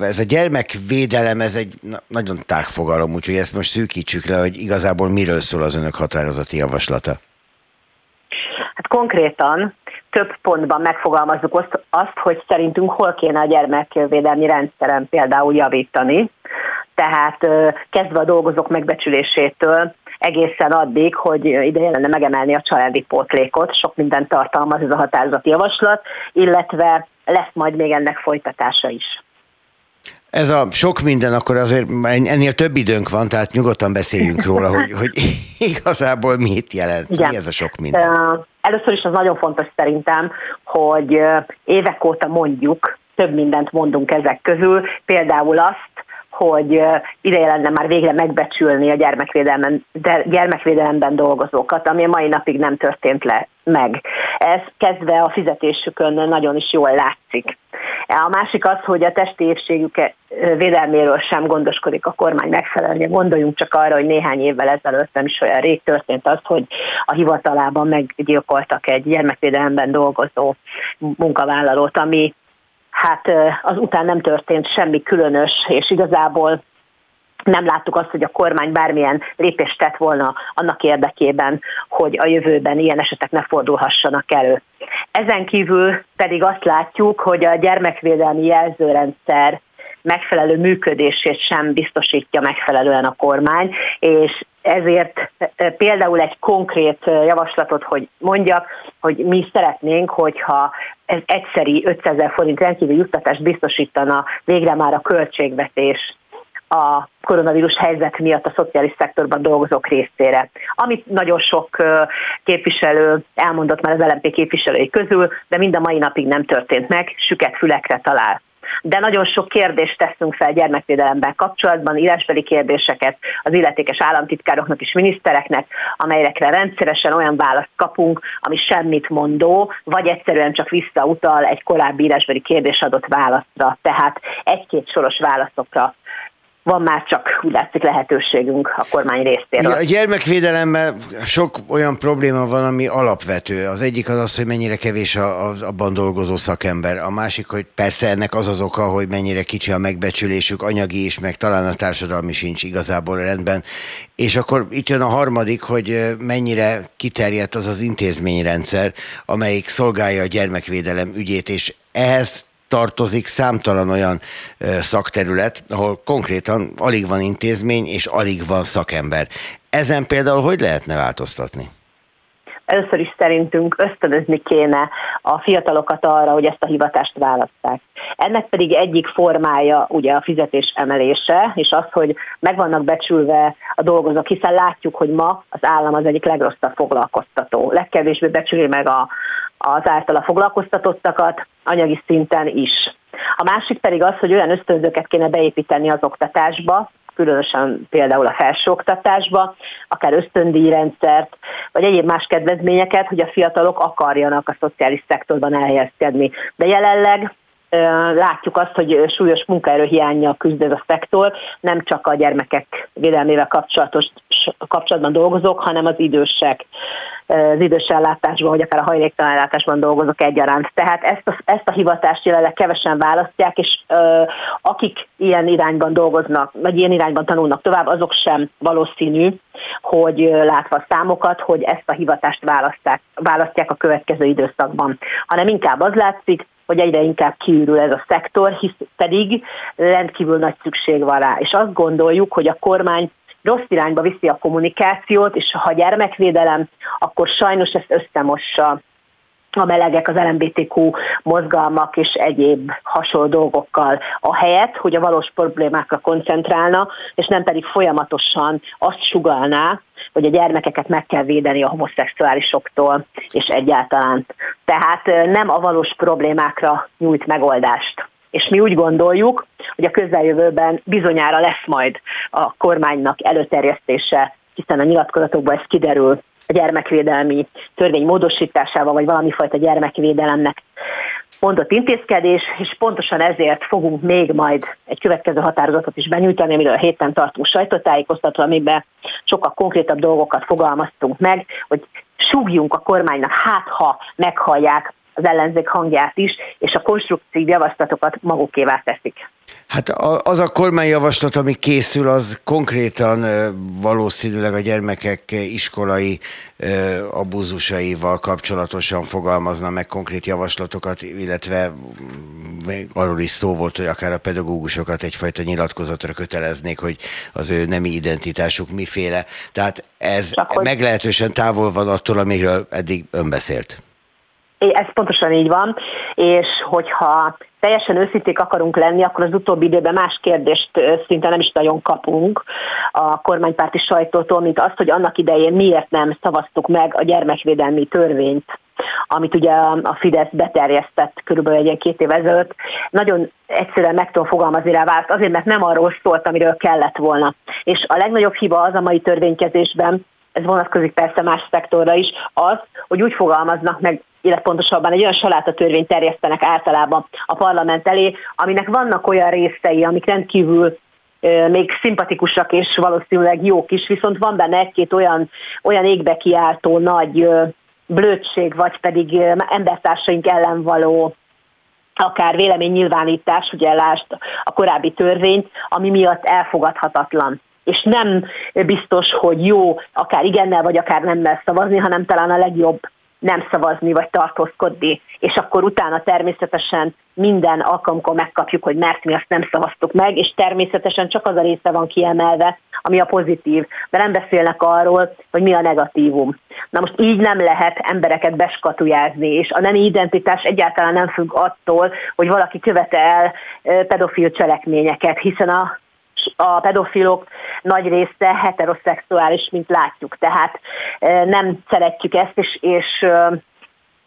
Ez a gyermekvédelem, ez egy nagyon tág fogalom, úgyhogy ezt most szűkítsük le, hogy igazából miről szól az önök határozati javaslata. Hát konkrétan több pontban megfogalmazzuk azt, hogy szerintünk hol kéne a gyermekvédelmi rendszeren például javítani. Tehát kezdve a dolgozók megbecsülésétől egészen addig, hogy ide lenne megemelni a családi pótlékot, sok minden tartalmaz ez a határozati javaslat, illetve lesz majd még ennek folytatása is. Ez a sok minden, akkor azért ennél több időnk van, tehát nyugodtan beszéljünk róla, hogy, hogy igazából mit jelent, Igen. mi ez a sok minden. Először is az nagyon fontos szerintem, hogy évek óta mondjuk, több mindent mondunk ezek közül, például azt, hogy ideje lenne már végre megbecsülni a gyermekvédelemben, de gyermekvédelemben dolgozókat, ami a mai napig nem történt le meg. Ez kezdve a fizetésükön nagyon is jól látszik. A másik az, hogy a testi épségük védelméről sem gondoskodik a kormány megfelelően. Gondoljunk csak arra, hogy néhány évvel ezelőtt nem is olyan rég történt az, hogy a hivatalában meggyilkoltak egy gyermekvédelemben dolgozó munkavállalót, ami hát az után nem történt semmi különös, és igazából nem láttuk azt, hogy a kormány bármilyen lépést tett volna annak érdekében, hogy a jövőben ilyen esetek ne fordulhassanak elő. Ezen kívül pedig azt látjuk, hogy a gyermekvédelmi jelzőrendszer megfelelő működését sem biztosítja megfelelően a kormány, és ezért e, például egy konkrét javaslatot, hogy mondjak, hogy mi szeretnénk, hogyha ez egyszeri 500 ezer forint rendkívül juttatást biztosítana végre már a költségvetés a koronavírus helyzet miatt a szociális szektorban dolgozók részére. Amit nagyon sok képviselő elmondott már az LMP képviselői közül, de mind a mai napig nem történt meg, süket fülekre talál de nagyon sok kérdést teszünk fel gyermekvédelemben kapcsolatban, írásbeli kérdéseket az illetékes államtitkároknak és minisztereknek, amelyekre rendszeresen olyan választ kapunk, ami semmit mondó, vagy egyszerűen csak visszautal egy korábbi írásbeli kérdés adott válaszra. Tehát egy-két soros válaszokra van már csak úgy látszik lehetőségünk a kormány részéről. A gyermekvédelemben sok olyan probléma van, ami alapvető. Az egyik az az, hogy mennyire kevés az abban dolgozó szakember. A másik, hogy persze ennek az az oka, hogy mennyire kicsi a megbecsülésük, anyagi is, meg talán a társadalmi sincs igazából rendben. És akkor itt jön a harmadik, hogy mennyire kiterjedt az az intézményrendszer, amelyik szolgálja a gyermekvédelem ügyét, és ehhez tartozik számtalan olyan szakterület, ahol konkrétan alig van intézmény és alig van szakember. Ezen például hogy lehetne változtatni? Először is szerintünk ösztönözni kéne a fiatalokat arra, hogy ezt a hivatást választák. Ennek pedig egyik formája ugye a fizetés emelése, és az, hogy meg vannak becsülve a dolgozók, hiszen látjuk, hogy ma az állam az egyik legrosszabb foglalkoztató. Legkevésbé becsüli meg a, az általa foglalkoztatottakat, anyagi szinten is. A másik pedig az, hogy olyan ösztönzőket kéne beépíteni az oktatásba, különösen például a felsőoktatásba, akár ösztöndíjrendszert, vagy egyéb más kedvezményeket, hogy a fiatalok akarjanak a szociális szektorban elhelyezkedni. De jelenleg látjuk azt, hogy súlyos munkaerőhiányjal küzd ez a szektor, nem csak a gyermekek védelmével kapcsolatos, kapcsolatban dolgozók, hanem az idősek, az idős ellátásban, vagy akár a hajléktalan ellátásban dolgozok egyaránt. Tehát ezt a, ezt a hivatást jelenleg kevesen választják, és ö, akik ilyen irányban dolgoznak, vagy ilyen irányban tanulnak tovább, azok sem valószínű, hogy látva a számokat, hogy ezt a hivatást választják, választják a következő időszakban, hanem inkább az látszik, hogy egyre inkább kiürül ez a szektor, hisz pedig rendkívül nagy szükség van rá. És azt gondoljuk, hogy a kormány rossz irányba viszi a kommunikációt, és ha gyermekvédelem, akkor sajnos ezt összemossa a melegek, az LMBTQ mozgalmak és egyéb hasonló dolgokkal, a helyet, hogy a valós problémákra koncentrálna, és nem pedig folyamatosan azt sugalná, hogy a gyermekeket meg kell védeni a homoszexuálisoktól, és egyáltalán. Tehát nem a valós problémákra nyújt megoldást. És mi úgy gondoljuk, hogy a közeljövőben bizonyára lesz majd a kormánynak előterjesztése, hiszen a nyilatkozatokban ez kiderül, a gyermekvédelmi törvény módosításával, vagy valami fajta gyermekvédelemnek mondott intézkedés, és pontosan ezért fogunk még majd egy következő határozatot is benyújtani, amiről a héten tartunk sajtótájékoztató, amiben sokkal konkrétabb dolgokat fogalmaztunk meg, hogy súgjunk a kormánynak, hát ha meghallják az ellenzék hangját is, és a konstruktív javaslatokat magukévá teszik. Hát az a kormányjavaslat, ami készül, az konkrétan valószínűleg a gyermekek iskolai abúzusaival kapcsolatosan fogalmazna meg konkrét javaslatokat, illetve arról is szó volt, hogy akár a pedagógusokat egyfajta nyilatkozatra köteleznék, hogy az ő nemi identitásuk miféle. Tehát ez Csak meglehetősen távol van attól, amiről eddig ön beszélt. Ez pontosan így van, és hogyha teljesen őszinték akarunk lenni, akkor az utóbbi időben más kérdést szinte nem is nagyon kapunk a kormánypárti sajtótól, mint azt, hogy annak idején miért nem szavaztuk meg a gyermekvédelmi törvényt amit ugye a Fidesz beterjesztett körülbelül egy ilyen két év ezelőtt, nagyon egyszerűen meg tudom fogalmazni rá választ, azért, mert nem arról szólt, amiről kellett volna. És a legnagyobb hiba az a mai törvénykezésben, ez vonatkozik persze más szektorra is, az, hogy úgy fogalmaznak meg illetve pontosabban egy olyan salátatörvényt terjesztenek általában a parlament elé, aminek vannak olyan részei, amik rendkívül még szimpatikusak és valószínűleg jók is, viszont van benne egy-két olyan, olyan égbe kiáltó nagy blödség, vagy pedig embertársaink ellen való akár véleménynyilvánítás, ugye lásd a korábbi törvényt, ami miatt elfogadhatatlan és nem biztos, hogy jó akár igennel, vagy akár nemmel szavazni, hanem talán a legjobb nem szavazni, vagy tartózkodni, és akkor utána természetesen minden alkalomkor megkapjuk, hogy mert mi azt nem szavaztuk meg, és természetesen csak az a része van kiemelve, ami a pozitív, de nem beszélnek arról, hogy mi a negatívum. Na most így nem lehet embereket beskatujázni, és a nemi identitás egyáltalán nem függ attól, hogy valaki követel pedofil cselekményeket, hiszen a a pedofilok nagy része heteroszexuális, mint látjuk. Tehát nem szeretjük ezt, és, és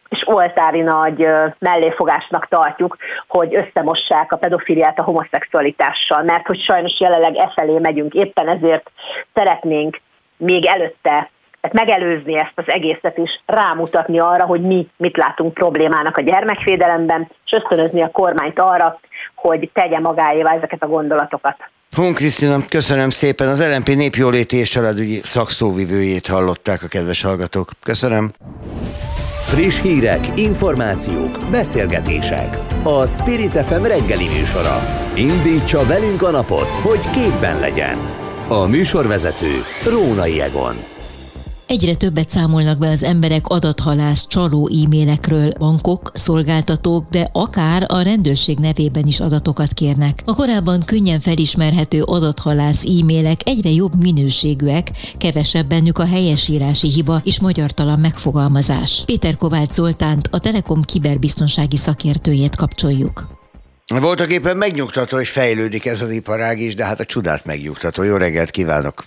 és oltári nagy melléfogásnak tartjuk, hogy összemossák a pedofiliát a homoszexualitással, mert hogy sajnos jelenleg e felé megyünk. Éppen ezért szeretnénk még előtte tehát megelőzni ezt az egészet is, rámutatni arra, hogy mi mit látunk problémának a gyermekvédelemben, és ösztönözni a kormányt arra, hogy tegye magáévá ezeket a gondolatokat. Hon Krisztina, köszönöm szépen. Az LNP népjóléti és családügyi szakszóvivőjét hallották a kedves hallgatók. Köszönöm. Friss hírek, információk, beszélgetések. A Spirit FM reggeli műsora. Indítsa velünk a napot, hogy képben legyen. A műsorvezető Rónai Egon. Egyre többet számolnak be az emberek adathalász csaló e-mailekről, bankok, szolgáltatók, de akár a rendőrség nevében is adatokat kérnek. A korábban könnyen felismerhető adathalász e-mailek egyre jobb minőségűek, kevesebb bennük a helyesírási hiba és magyartalan megfogalmazás. Péter Kovács Zoltánt, a Telekom kiberbiztonsági szakértőjét kapcsoljuk. Voltak éppen megnyugtató, hogy fejlődik ez az iparág is, de hát a csodát megnyugtató. Jó reggelt kívánok!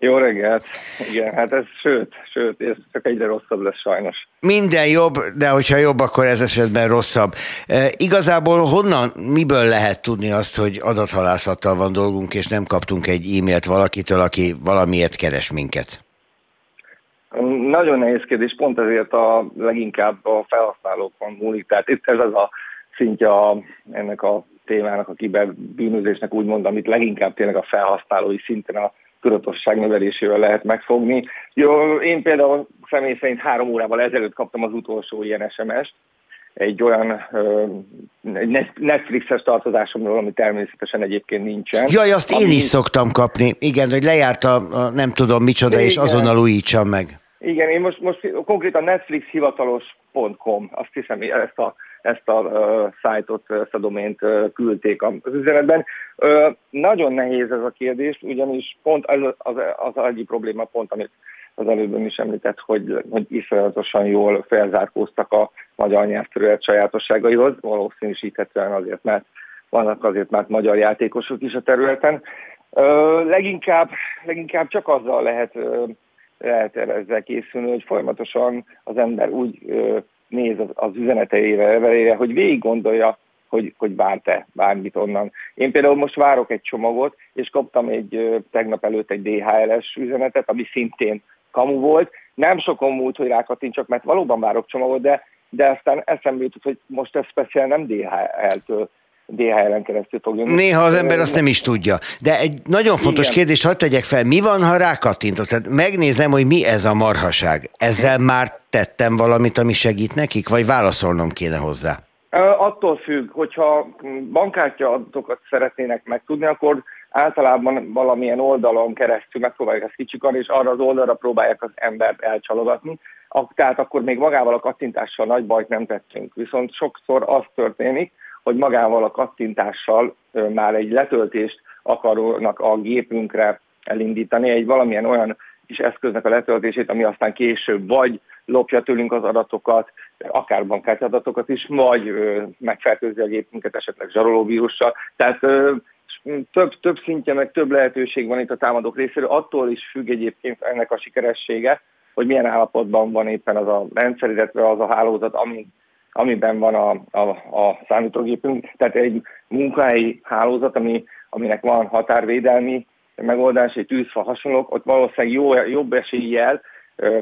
Jó reggelt! Igen, hát ez sőt, sőt, ez csak egyre rosszabb lesz sajnos. Minden jobb, de hogyha jobb, akkor ez esetben rosszabb. E, igazából honnan, miből lehet tudni azt, hogy adathalászattal van dolgunk, és nem kaptunk egy e-mailt valakitől, aki valamiért keres minket? Nagyon nehéz kérdés, pont ezért a leginkább a felhasználókon múlik. Tehát itt ez az a szintje ennek a témának, a kiberbűnözésnek úgymond, amit leginkább tényleg a felhasználói szinten a tudatosság növelésével lehet megfogni. Jó, én például személy szerint három órával ezelőtt kaptam az utolsó ilyen SMS-t, egy olyan egy Netflixes tartozásomról, ami természetesen egyébként nincsen. Jaj, azt ami... én is szoktam kapni. Igen, hogy lejárt a, a nem tudom micsoda, Igen. és azonnal újítsam meg. Igen, én most, most konkrétan netflixhivatalos.com, azt hiszem, ezt a ezt a szájtot, ezt a domént küldték az üzenetben. Nagyon nehéz ez a kérdés, ugyanis pont az, az, az egyik probléma pont, amit az előbb is említett, hogy, hogy iszonyatosan jól felzárkóztak a magyar nyelvterület sajátosságaihoz, valószínűsíthetően azért, mert vannak azért már magyar játékosok is a területen. Leginkább, leginkább csak azzal lehet, lehet ezzel készülni, hogy folyamatosan az ember úgy néz az, az üzeneteire, levelére, hogy végig gondolja, hogy, hogy várt-e bármit onnan. Én például most várok egy csomagot, és kaptam egy tegnap előtt egy DHL-es üzenetet, ami szintén kamu volt. Nem sokon múlt, hogy rákattincsak, mert valóban várok csomagot, de, de aztán eszembe jutott, hogy most ez speciál nem DHL-től DHL-en keresztül fog jönni. Néha az ember azt nem is tudja. De egy nagyon fontos Igen. kérdést hadd tegyek fel, mi van, ha rákattintok? Tehát megnézem, hogy mi ez a marhaság. Ezzel már tettem valamit, ami segít nekik, vagy válaszolnom kéne hozzá? Attól függ, hogyha bankkártya adatokat szeretnének megtudni, akkor általában valamilyen oldalon keresztül megpróbálják ezt kicsikarni, és arra az oldalra próbálják az embert elcsalogatni. Tehát akkor még magával a kattintással nagy bajt nem tettünk. Viszont sokszor az történik, hogy magával a kattintással már egy letöltést akarnak a gépünkre elindítani, egy valamilyen olyan kis eszköznek a letöltését, ami aztán később vagy lopja tőlünk az adatokat, akár bankkártyadatokat is, vagy megfertőzi a gépünket esetleg zsarolóvírussal. Tehát több, több szintje, meg több lehetőség van itt a támadók részéről, attól is függ egyébként ennek a sikeressége, hogy milyen állapotban van éppen az a rendszer, illetve az a hálózat, ami, amiben van a, a, a számítógépünk. Tehát egy munkahelyi hálózat, ami, aminek van határvédelmi megoldás, egy tűzfa hasonlók, ott valószínűleg jó, jobb eséllyel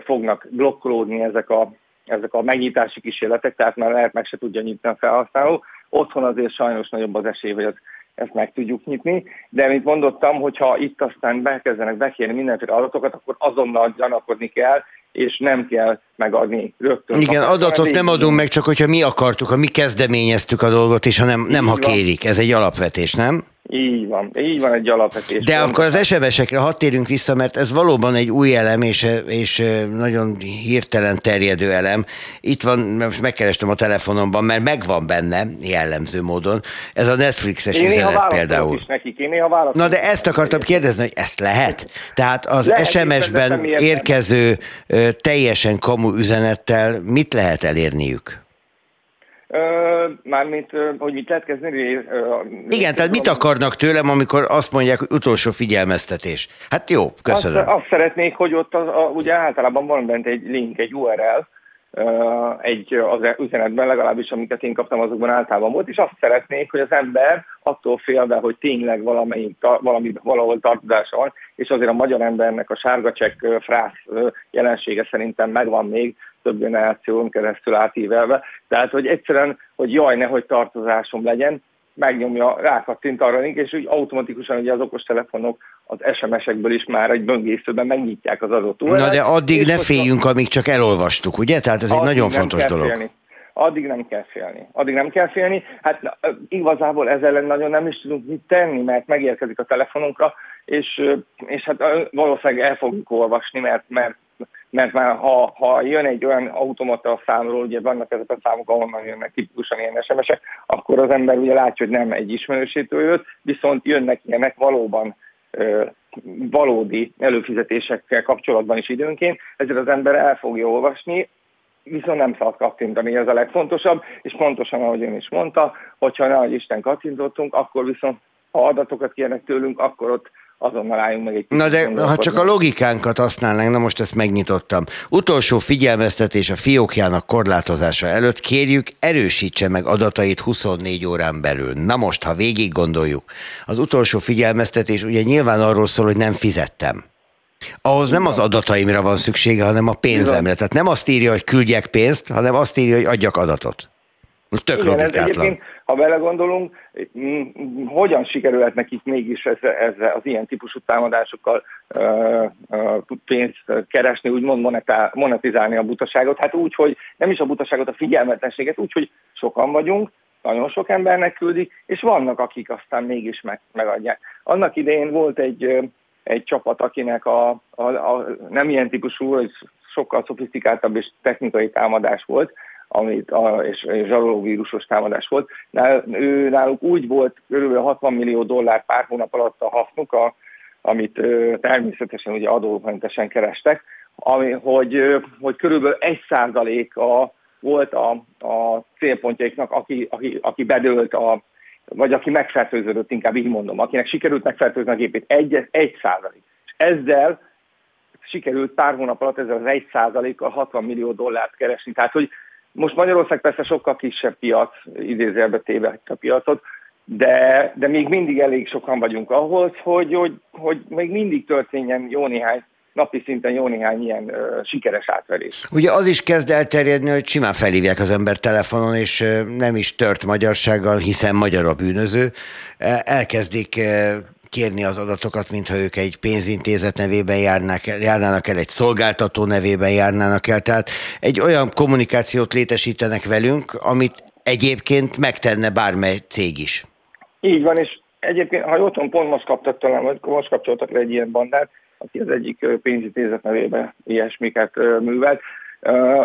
fognak blokkolódni ezek a, ezek a megnyitási kísérletek, tehát már lehet meg se tudja nyitni a felhasználó. Otthon azért sajnos nagyobb az esély, hogy az ezt meg tudjuk nyitni, de mint mondottam, hogyha itt aztán bekezdenek bekérni mindenféle adatokat, akkor azonnal gyanakodni kell, és nem kell megadni rögtön. Igen, adatot nem adunk meg, csak hogyha mi akartuk, ha mi kezdeményeztük a dolgot, és ha nem, nem ha kérik. Ez egy alapvetés, nem? Így van, így van egy alapvetés. De akkor az SMS-ekre hadd térünk vissza, mert ez valóban egy új elem, és, és nagyon hirtelen terjedő elem. Itt van, most megkerestem a telefonomban, mert megvan benne jellemző módon. Ez a Netflixes én üzenet például. Is nekik, én néha Na de ezt akartam kérdezni, hogy ezt lehet? Tehát az SMS-ben érkező teljesen kamu üzenettel mit lehet elérniük? Mármint, hogy mit lehet kezdeni? Igen, tehát mit akarnak tőlem, amikor azt mondják, hogy utolsó figyelmeztetés? Hát jó, köszönöm. Azt, azt szeretnék, hogy ott az, a, ugye általában van bent egy link, egy URL, egy az üzenetben, legalábbis amiket én kaptam, azokban általában volt, és azt szeretnék, hogy az ember attól fél be, hogy tényleg valamelyik, valami, valahol tartozása van, és azért a magyar embernek a sárga csekk frász jelensége szerintem megvan még, több generáción keresztül átívelve. Tehát, hogy egyszerűen, hogy jaj, nehogy tartozásom legyen, megnyomja, rákattint arra és úgy automatikusan ugye az okostelefonok az SMS-ekből is már egy böngészőben megnyitják az adott órát. Na de addig ne féljünk, amíg csak elolvastuk, ugye? Tehát ez egy nagyon fontos dolog. Félni. Addig nem kell félni. Addig nem kell félni. Hát na, igazából ezzel ellen nagyon nem is tudunk mit tenni, mert megérkezik a telefonunkra, és, és hát valószínűleg el fogjuk olvasni, mert, mert mert már ha, ha jön egy olyan automata számról, ugye vannak ezek a számok, ahonnan jönnek tipikusan ilyen SMS-ek, akkor az ember ugye látja, hogy nem egy ismerősétől jött, viszont jönnek ilyenek valóban valódi előfizetésekkel kapcsolatban is időnként, ezért az ember el fogja olvasni, viszont nem szabad kattintani, ez a legfontosabb, és pontosan, ahogy ön is mondta, hogyha ne Isten kattintottunk, akkor viszont ha adatokat kérnek tőlünk, akkor ott azonnal álljunk meg egy Na de ha csak a logikánkat használnánk, na most ezt megnyitottam. Utolsó figyelmeztetés a fiókjának korlátozása előtt kérjük, erősítse meg adatait 24 órán belül. Na most, ha végig gondoljuk, az utolsó figyelmeztetés ugye nyilván arról szól, hogy nem fizettem. Ahhoz nem az adataimra van szüksége, hanem a pénzemre. Tehát nem azt írja, hogy küldjek pénzt, hanem azt írja, hogy adjak adatot. Tök Igen, logikátlan ha belegondolunk, hogyan sikerülhet nekik mégis ezzel, ezzel az ilyen típusú támadásokkal pénzt keresni, úgymond monetizálni a butaságot? Hát úgy, hogy nem is a butaságot, a figyelmetlenséget, úgy, hogy sokan vagyunk, nagyon sok embernek küldik, és vannak, akik aztán mégis meg, megadják. Annak idején volt egy, egy csapat, akinek a, a, a nem ilyen típusú, sokkal szofisztikáltabb és technikai támadás volt, amit a, és, és zsarolóvírusos támadás volt. Nál, ő, náluk úgy volt kb. 60 millió dollár pár hónap alatt a hasznuk, a, amit ö, természetesen ugye adómentesen kerestek, ami, hogy, hogy körülbelül egy százaléka volt a, a célpontjaiknak, aki, aki, aki bedőlt a, vagy aki megfertőződött, inkább így mondom, akinek sikerült megfertőzni a gépét, egy, egy százalék. És ezzel sikerült pár hónap alatt ezzel az egy százalékkal 60 millió dollárt keresni. Tehát, hogy most Magyarország persze sokkal kisebb piac, idézőjelbe téve a piacot, de, de még mindig elég sokan vagyunk ahhoz, hogy, hogy, hogy még mindig történjen jó néhány napi szinten jó néhány ilyen sikeres átverés. Ugye az is kezd elterjedni, hogy simán felhívják az ember telefonon, és nem is tört magyarsággal, hiszen magyar a bűnöző. Elkezdik kérni az adatokat, mintha ők egy pénzintézet nevében járnák, járnának el, egy szolgáltató nevében járnának el. Tehát egy olyan kommunikációt létesítenek velünk, amit egyébként megtenne bármely cég is. Így van, és egyébként, ha jól pont most kaptak talán, vagy most kapcsoltak le egy ilyen bandát, aki az egyik pénzintézet nevében ilyesmiket művelt.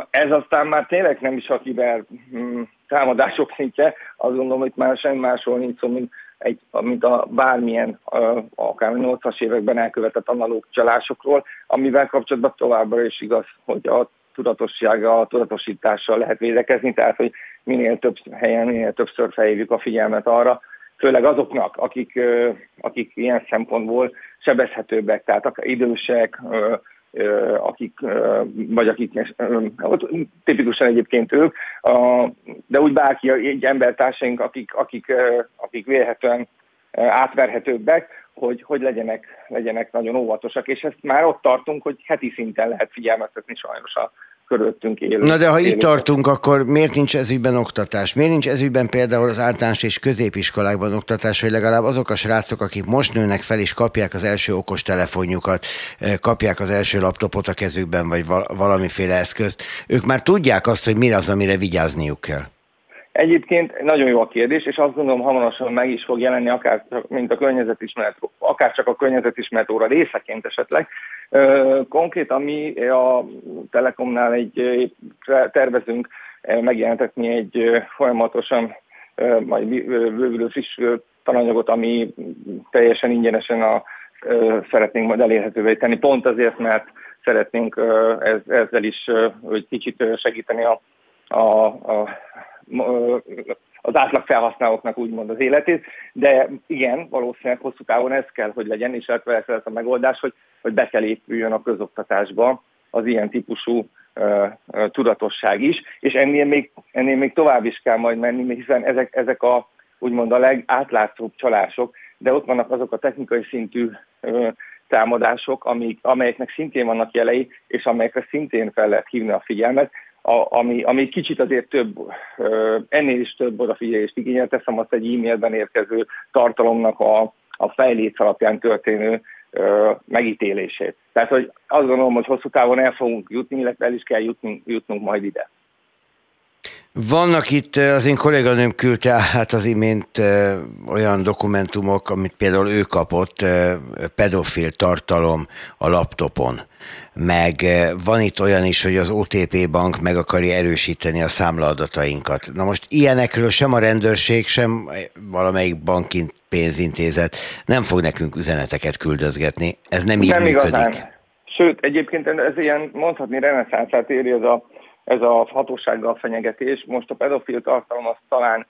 Ez aztán már tényleg nem is a kiber hm, támadások szintje, azt gondolom, hogy már semmi másról nincs mint egy, mint a bármilyen, akár 80-as években elkövetett analóg csalásokról, amivel kapcsolatban továbbra is igaz, hogy a tudatossága, a tudatosítással lehet védekezni, tehát hogy minél több helyen, minél többször felhívjuk a figyelmet arra, főleg azoknak, akik, akik ilyen szempontból sebezhetőbbek, tehát idősek, akik, vagy akik, tipikusan egyébként ők, de úgy bárki, egy embertársaink, akik, akik, akik vélhetően átverhetőbbek, hogy, hogy legyenek, legyenek nagyon óvatosak, és ezt már ott tartunk, hogy heti szinten lehet figyelmeztetni sajnos a körülöttünk élő. Na de ha élő. itt tartunk, akkor miért nincs ezügyben oktatás? Miért nincs ezügyben például az általános és középiskolákban oktatás, hogy legalább azok a srácok, akik most nőnek fel és kapják az első okos telefonjukat, kapják az első laptopot a kezükben, vagy valamiféle eszközt, ők már tudják azt, hogy mi az, amire vigyázniuk kell? Egyébként nagyon jó a kérdés, és azt gondolom hamarosan meg is fog jelenni, akár mint a környezetismeret, akár csak a környezetismeret óra részeként esetleg. Konkrétan mi a Telekomnál egy tervezünk megjelentetni egy folyamatosan majd bővülő friss tananyagot, ami teljesen ingyenesen a, szeretnénk majd elérhetővé tenni, pont azért, mert szeretnénk ezzel is hogy kicsit segíteni a, a, a az átlag felhasználóknak úgymond az életét, de igen, valószínűleg hosszú távon ez kell, hogy legyen, és ez lesz a megoldás, hogy, hogy be kell épüljön a közoktatásba az ilyen típusú tudatosság is, és ennél még, ennél még tovább is kell majd menni, hiszen ezek, ezek a úgymond a legátlátszóbb csalások, de ott vannak azok a technikai szintű uh, támadások, amik, amelyeknek szintén vannak jelei, és amelyekre szintén fel lehet hívni a figyelmet, ami, ami kicsit azért több, ennél is több odafigyelést igényel, teszem azt egy e-mailben érkező tartalomnak a, a fejléc alapján történő megítélését. Tehát, hogy azt gondolom, hogy hosszú távon el fogunk jutni, illetve el is kell jutnunk, jutnunk majd ide. Vannak itt, az én kolléganőm küldte hát az imént olyan dokumentumok, amit például ő kapott, pedofil tartalom a laptopon. Meg van itt olyan is, hogy az OTP bank meg akarja erősíteni a számlaadatainkat. Na most ilyenekről sem a rendőrség, sem valamelyik bankint pénzintézet nem fog nekünk üzeneteket küldözgetni. Ez nem, nem így működik. Igazán. Sőt, egyébként ez ilyen mondhatni reneszánszát éri ez a ez a hatósággal fenyegetés. Most a pedofil tartalom az talán,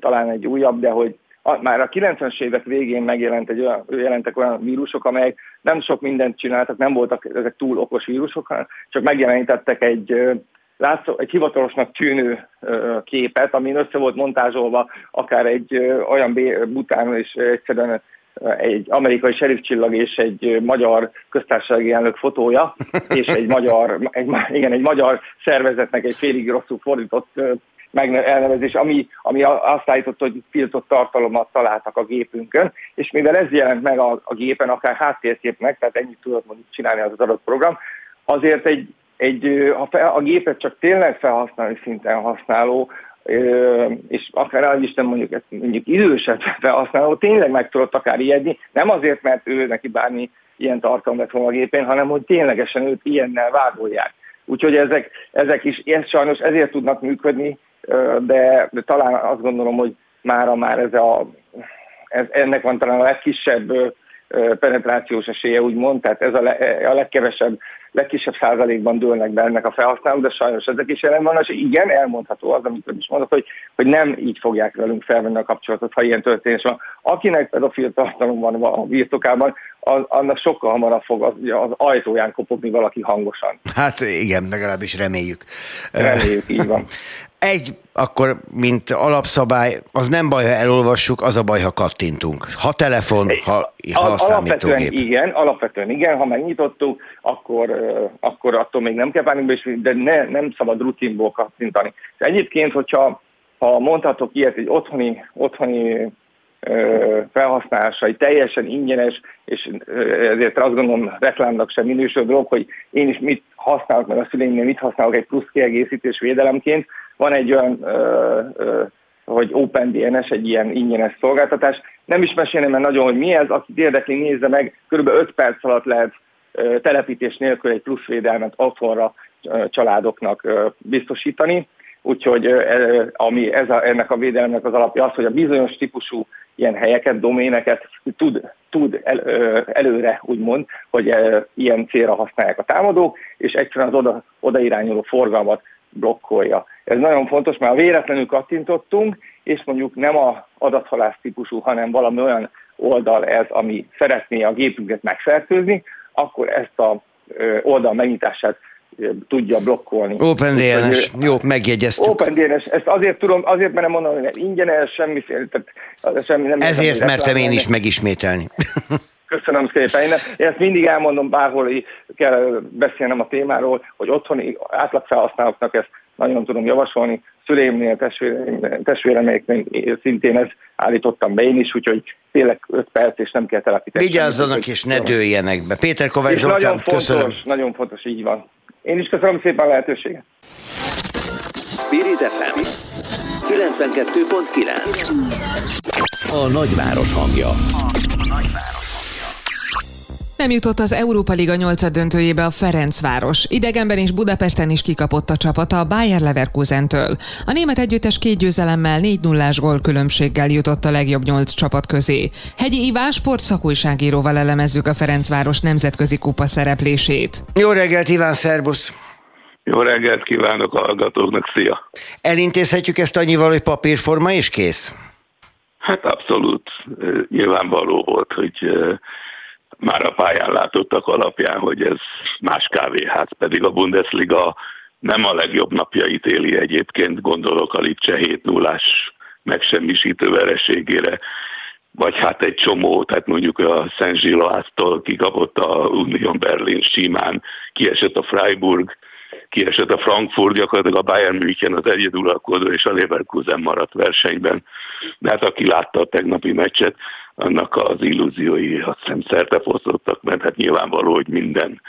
talán egy újabb, de hogy már a 90-es évek végén megjelent egy olyan, jelentek olyan vírusok, amelyek nem sok mindent csináltak, nem voltak ezek túl okos vírusok, csak megjelenítettek egy, látszó, egy hivatalosnak tűnő képet, amin össze volt montázsolva akár egy olyan bután és egyszerűen egy amerikai csillag és egy magyar köztársasági elnök fotója, és egy magyar, egy, igen, egy magyar szervezetnek egy félig rosszul fordított elnevezés, ami, ami azt állított, hogy tiltott tartalomat találtak a gépünkön, és mivel ez jelent meg a, a gépen, akár háttérképnek, tehát ennyit tudott mondjuk csinálni az adott program, azért egy, egy, a, a gépet csak tényleg felhasználó szinten használó és akár el Isten mondjuk ezt mondjuk idősebb felhasználó tényleg meg tudott akár ijedni, nem azért, mert ő neki bármi ilyen tartalom lett volna a gépén, hanem hogy ténylegesen őt ilyennel vágolják. Úgyhogy ezek, ezek is ez sajnos ezért tudnak működni, de, de talán azt gondolom, hogy mára már ez a, ez, ennek van talán a legkisebb penetrációs esélye, úgymond, tehát ez a, le, a legkevesebb legkisebb százalékban dőlnek be ennek a felhasználók, de sajnos ezek is jelen vannak, és igen, elmondható az, amit is mondok, hogy, hogy nem így fogják velünk felvenni a kapcsolatot, ha ilyen történés van. Akinek pedofil tartalom van a birtokában, az, annak sokkal hamarabb fog az, az ajtóján kopogni valaki hangosan. Hát igen, legalábbis reméljük. Reméljük, így van. Egy, akkor, mint alapszabály, az nem baj, ha elolvassuk, az a baj, ha kattintunk. Ha telefon, ha, ha a Alapvetően igen, alapvetően igen, ha megnyitottuk, akkor, akkor attól még nem kell bánni, de ne, nem szabad rutinból kattintani. Egyébként, hogyha ha mondhatok ilyet, egy otthoni, otthoni felhasználása, egy teljesen ingyenes, és ezért azt gondolom reklámnak sem minősül dolog, hogy én is mit használok, meg a szüleimnél mit használok egy plusz kiegészítés védelemként. Van egy olyan hogy OpenDNS egy ilyen ingyenes szolgáltatás. Nem is mesélném mert nagyon, hogy mi ez, akit érdekli, nézze meg, kb. 5 perc alatt lehet telepítés nélkül egy plusz védelmet otthonra családoknak biztosítani. Úgyhogy ami ez a, ennek a védelemnek az alapja az, hogy a bizonyos típusú ilyen helyeket, doméneket tud, tud el, előre, úgymond, hogy ilyen célra használják a támadók, és egyszerűen az oda, oda irányuló forgalmat blokkolja. Ez nagyon fontos, mert véletlenül kattintottunk, és mondjuk nem a adathalász típusú, hanem valami olyan oldal ez, ami szeretné a gépünket megfertőzni, akkor ezt a oldal megnyitását tudja blokkolni. OpenDNS, jó, megjegyeztük. OpenDNS, ezt azért tudom, azért mert nem mondom, hogy ingyenes, semmiféle, tehát semmi nem Ezért mertem én is megismételni. Köszönöm szépen. Én, én ezt mindig elmondom, bárhol kell beszélnem a témáról, hogy otthoni átlagfelhasználóknak ezt nagyon tudom javasolni. Szüleimnél, testvéreméknél szintén ezt állítottam be én is, úgyhogy tényleg 5 perc, és nem kell telepíteni. Vigyázzanak, és ne dőljenek be. Péter Kovács Zoltán, nagyon fontos, köszönöm. Nagyon fontos, így van. Én is köszönöm szépen a lehetőséget. Spirit FM 92.9 A nagyváros hangja. Nem jutott az Európa Liga 8 döntőjébe a Ferencváros. Idegenben és Budapesten is kikapott a csapata a Bayer Leverkusentől. A német együttes két győzelemmel 4 0 gól különbséggel jutott a legjobb 8 csapat közé. Hegyi Iván sport szakújságíróval elemezzük a Ferencváros nemzetközi kupa szereplését. Jó reggelt, Iván, szerbusz! Jó reggelt kívánok a hallgatóknak, szia! Elintézhetjük ezt annyival, hogy papírforma és kész? Hát abszolút nyilvánvaló volt, hogy már a pályán látottak alapján, hogy ez más kávéház, pedig a Bundesliga nem a legjobb napjait éli egyébként, gondolok a Lipcse 7 0 megsemmisítő vereségére, vagy hát egy csomó, tehát mondjuk a Szent Zsiloáztól kikapott a Union Berlin simán, kiesett a Freiburg, kiesett a Frankfurt, gyakorlatilag a Bayern München az egyedülalkodó és a Leverkusen maradt versenyben. De hát aki látta a tegnapi meccset, annak az illúziói azt hiszem szerte fosztottak, mert hát nyilvánvaló, hogy minden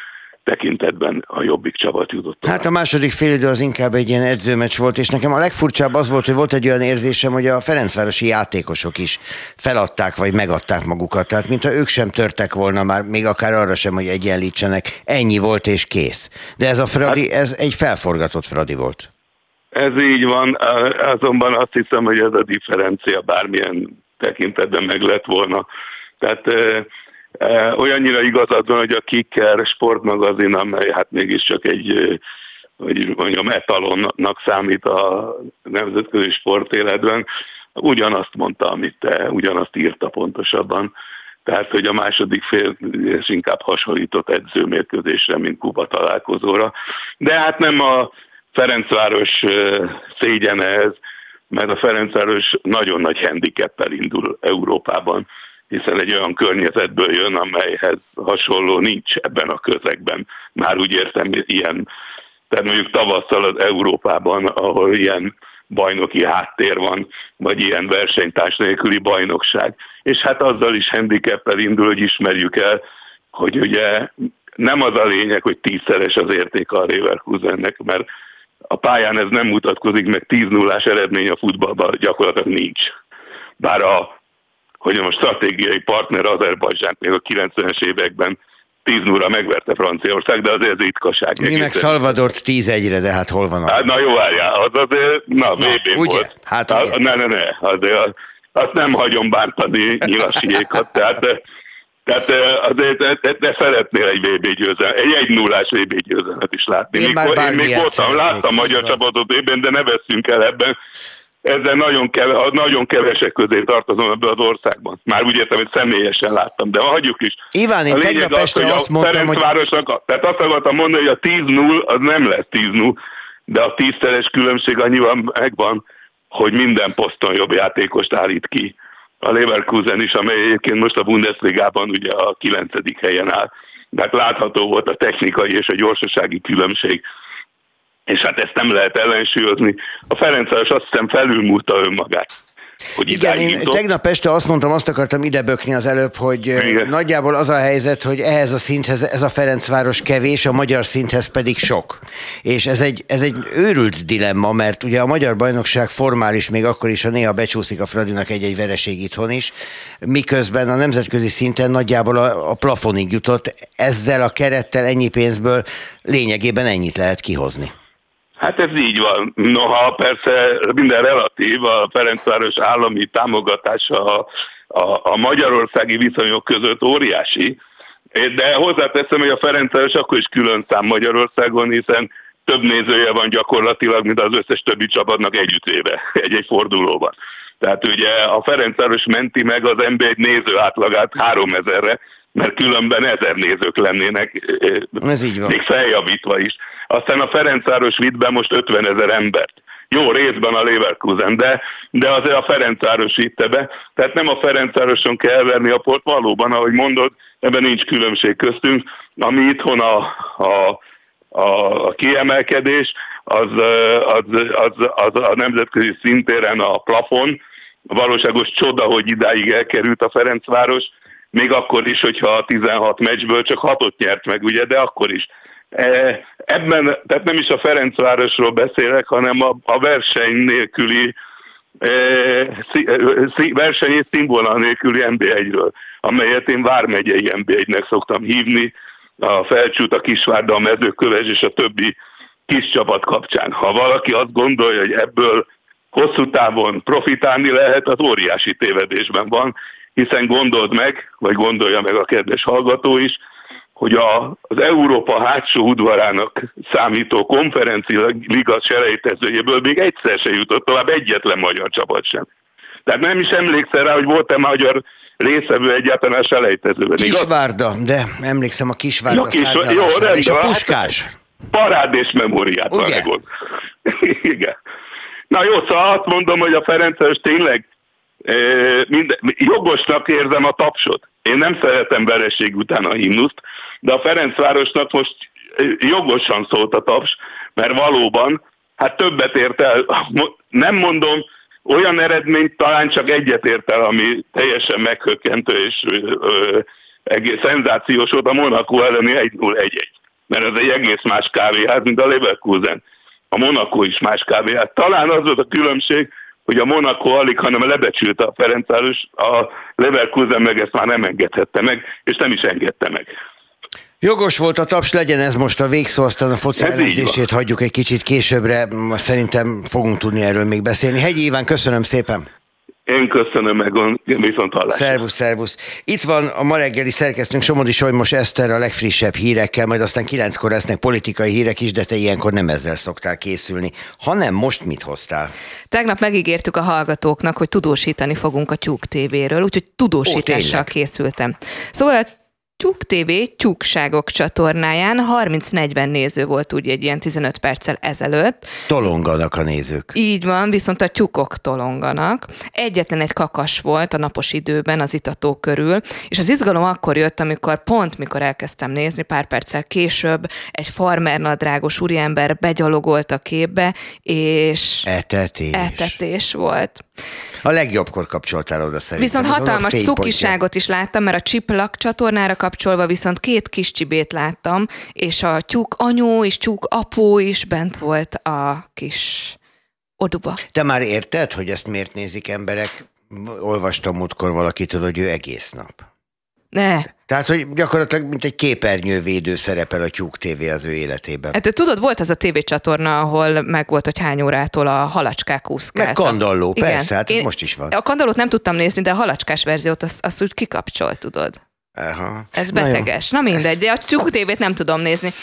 tekintetben a jobbik csapat jutott. Hát a második félidő az inkább egy ilyen edzőmeccs volt, és nekem a legfurcsább az volt, hogy volt egy olyan érzésem, hogy a Ferencvárosi játékosok is feladták, vagy megadták magukat. Tehát, mintha ők sem törtek volna már, még akár arra sem, hogy egyenlítsenek. Ennyi volt és kész. De ez a Fradi, hát, ez egy felforgatott Fradi volt. Ez így van, azonban azt hiszem, hogy ez a differencia bármilyen tekintetben meg lett volna. Tehát olyannyira igazad van, hogy a Kicker sportmagazin, amely hát mégiscsak egy hogy mondjam, etalonnak számít a nemzetközi sportéletben, ugyanazt mondta, amit te, ugyanazt írta pontosabban. Tehát, hogy a második fél és inkább hasonlított edzőmérkőzésre, mint Kuba találkozóra. De hát nem a Ferencváros szégyene ez, mert a Ferencváros nagyon nagy handicappel indul Európában hiszen egy olyan környezetből jön, amelyhez hasonló nincs ebben a közegben. Már úgy értem, ilyen, tehát mondjuk tavasszal az Európában, ahol ilyen bajnoki háttér van, vagy ilyen versenytárs nélküli bajnokság. És hát azzal is handicappel indul, hogy ismerjük el, hogy ugye nem az a lényeg, hogy tízszeres az érték a Leverkusennek, mert a pályán ez nem mutatkozik, meg 10 0 eredmény a futballban gyakorlatilag nincs. Bár a hogy a stratégiai partner Azerbajdzsán még a 90-es években 10 0 megverte Franciaország, de azért az ritkaság. Mi meg Salvadort 10 1 de hát hol van az? Hát, na jó, várjál, az azért, na, vb volt. Hát, ugye? Ne, ne, ne, azért azt nem hagyom bántani nyilasiékat, tehát Tehát azért de, de szeretnél egy VB győzelmet, egy 1 0 VB győzelmet is látni. Én, még, én még voltam, láttam magyar csapatot ében, de ne veszünk el ebben. Ezzel nagyon, keve, nagyon kevesek közé tartozom ebben az országban. Már úgy értem, hogy személyesen láttam, de hagyjuk is. Iván, én tegnap az, este azt mondtam, Ferencvárosnak, hogy... Tehát azt akartam mondani, hogy a 10-0 az nem lesz 10-0, de a tízszeres különbség annyiban megvan, hogy minden poszton jobb játékost állít ki a Leverkusen is, amely egyébként most a Bundesligában ugye a kilencedik helyen áll. Tehát látható volt a technikai és a gyorsasági különbség. És hát ezt nem lehet ellensúlyozni. A Ferencváros azt hiszem felülmúlta önmagát hogy Igen, én jutott. tegnap este azt mondtam, azt akartam idebökni az előbb, hogy Igen. nagyjából az a helyzet, hogy ehhez a szinthez ez a Ferencváros kevés, a magyar szinthez pedig sok. És ez egy, ez egy őrült dilemma, mert ugye a magyar bajnokság formális még akkor is, ha néha becsúszik a Fradinak egy-egy vereség itthon is, miközben a nemzetközi szinten nagyjából a, a plafonig jutott, ezzel a kerettel ennyi pénzből lényegében ennyit lehet kihozni. Hát ez így van. Noha persze minden relatív, a Ferencváros állami támogatása a, a, a magyarországi viszonyok között óriási, de hozzáteszem, hogy a Ferencváros akkor is külön szám Magyarországon, hiszen több nézője van gyakorlatilag, mint az összes többi csapatnak együttéve egy-egy fordulóban. Tehát ugye a Ferencváros menti meg az NB1 néző átlagát 3000-re, mert különben ezer nézők lennének, Ez így van. még feljavítva is. Aztán a Ferencváros vitt be most 50 ezer embert. Jó részben a Leverkusen, de, de azért a Ferencváros vitte be. Tehát nem a Ferencvároson kell verni a port, valóban, ahogy mondod, ebben nincs különbség köztünk. Ami itthon a, a, a, a kiemelkedés, az, az, az, az a nemzetközi szintéren a plafon, valóságos csoda, hogy idáig elkerült a Ferencváros, még akkor is, hogyha a 16 meccsből csak hatot nyert meg, ugye, de akkor is. E, ebben, tehát nem is a Ferencvárosról beszélek, hanem a, a verseny nélküli e, verseny és színvonal nélküli NB1-ről, amelyet én Vármegyei NB1-nek szoktam hívni, a Felcsút, a Kisvárda, a Mezőköves és a többi kis csapat kapcsán. Ha valaki azt gondolja, hogy ebből hosszú távon profitálni lehet, az óriási tévedésben van, hiszen gondold meg, vagy gondolja meg a kedves hallgató is, hogy a, az Európa hátsó udvarának számító konferencia liga selejtezőjéből még egyszer se jutott tovább egyetlen magyar csapat sem. Tehát nem is emlékszel rá, hogy volt-e magyar részevő egyáltalán a selejtezőben. Kisvárda, de emlékszem a Kisvárda ja, kis, jó, és a Puskás. Parád és memóriát Ugye? van Igen. Na jó, szóval azt mondom, hogy a Ferences tényleg minden, jogosnak érzem a tapsot. Én nem szeretem vereség után a himnuszt, de a Ferencvárosnak most jogosan szólt a taps, mert valóban, hát többet ért el, nem mondom, olyan eredményt talán csak egyet ért el, ami teljesen meghökkentő és ö, egész szenzációs volt a Monaco elleni 1-0-1-1. Mert ez egy egész más kávéház, mint a Leverkusen. A Monaco is más kávéház. Talán az volt a különbség, hogy a Monaco alig, hanem lebecsült a Ferencváros, a Leverkusen meg ezt már nem engedhette meg, és nem is engedte meg. Jogos volt a taps, legyen ez most a végszó, aztán a foci elemzését hagyjuk egy kicsit későbbre, szerintem fogunk tudni erről még beszélni. Hegyi Iván, köszönöm szépen! Én köszönöm meg, viszont hallásra. Szervusz, szervusz. Itt van a ma reggeli szerkesztőnk Somodi Solymos Eszter a legfrissebb hírekkel, majd aztán kilenckor lesznek politikai hírek is, de te ilyenkor nem ezzel szoktál készülni. Hanem most mit hoztál? Tegnap megígértük a hallgatóknak, hogy tudósítani fogunk a Tyúk TV-ről, úgyhogy tudósítással Ó, készültem. Szóval Tyúk TV tyúkságok csatornáján 30-40 néző volt úgy egy ilyen 15 perccel ezelőtt. Tolonganak a nézők. Így van, viszont a tyúkok tolonganak. Egyetlen egy kakas volt a napos időben az itató körül, és az izgalom akkor jött, amikor pont mikor elkezdtem nézni, pár perccel később egy farmer nadrágos úriember begyalogolt a képbe, és etetés, etetés volt. A legjobbkor kapcsoltál oda szerintem. Viszont hatalmas cukiságot is láttam, mert a csiplak csatornára kapcsolva viszont két kis csibét láttam, és a tyúk anyó és tyúk apó is bent volt a kis oduba. Te már érted, hogy ezt miért nézik emberek? Olvastam múltkor valakitől, hogy ő egész nap. Ne. Tehát, hogy gyakorlatilag mint egy képernyővédő szerepel a Tyúk TV az ő életében. Hát te tudod, volt az a tévécsatorna, ahol meg volt, hogy hány órától a halacskák úszkáltak. Meg kandalló, Igen. persze, hát Én most is van. A kandallót nem tudtam nézni, de a halacskás verziót azt, azt úgy kikapcsol, tudod. Aha. Ez beteges. Na, Na mindegy, de a Tyúk tévét nem tudom nézni.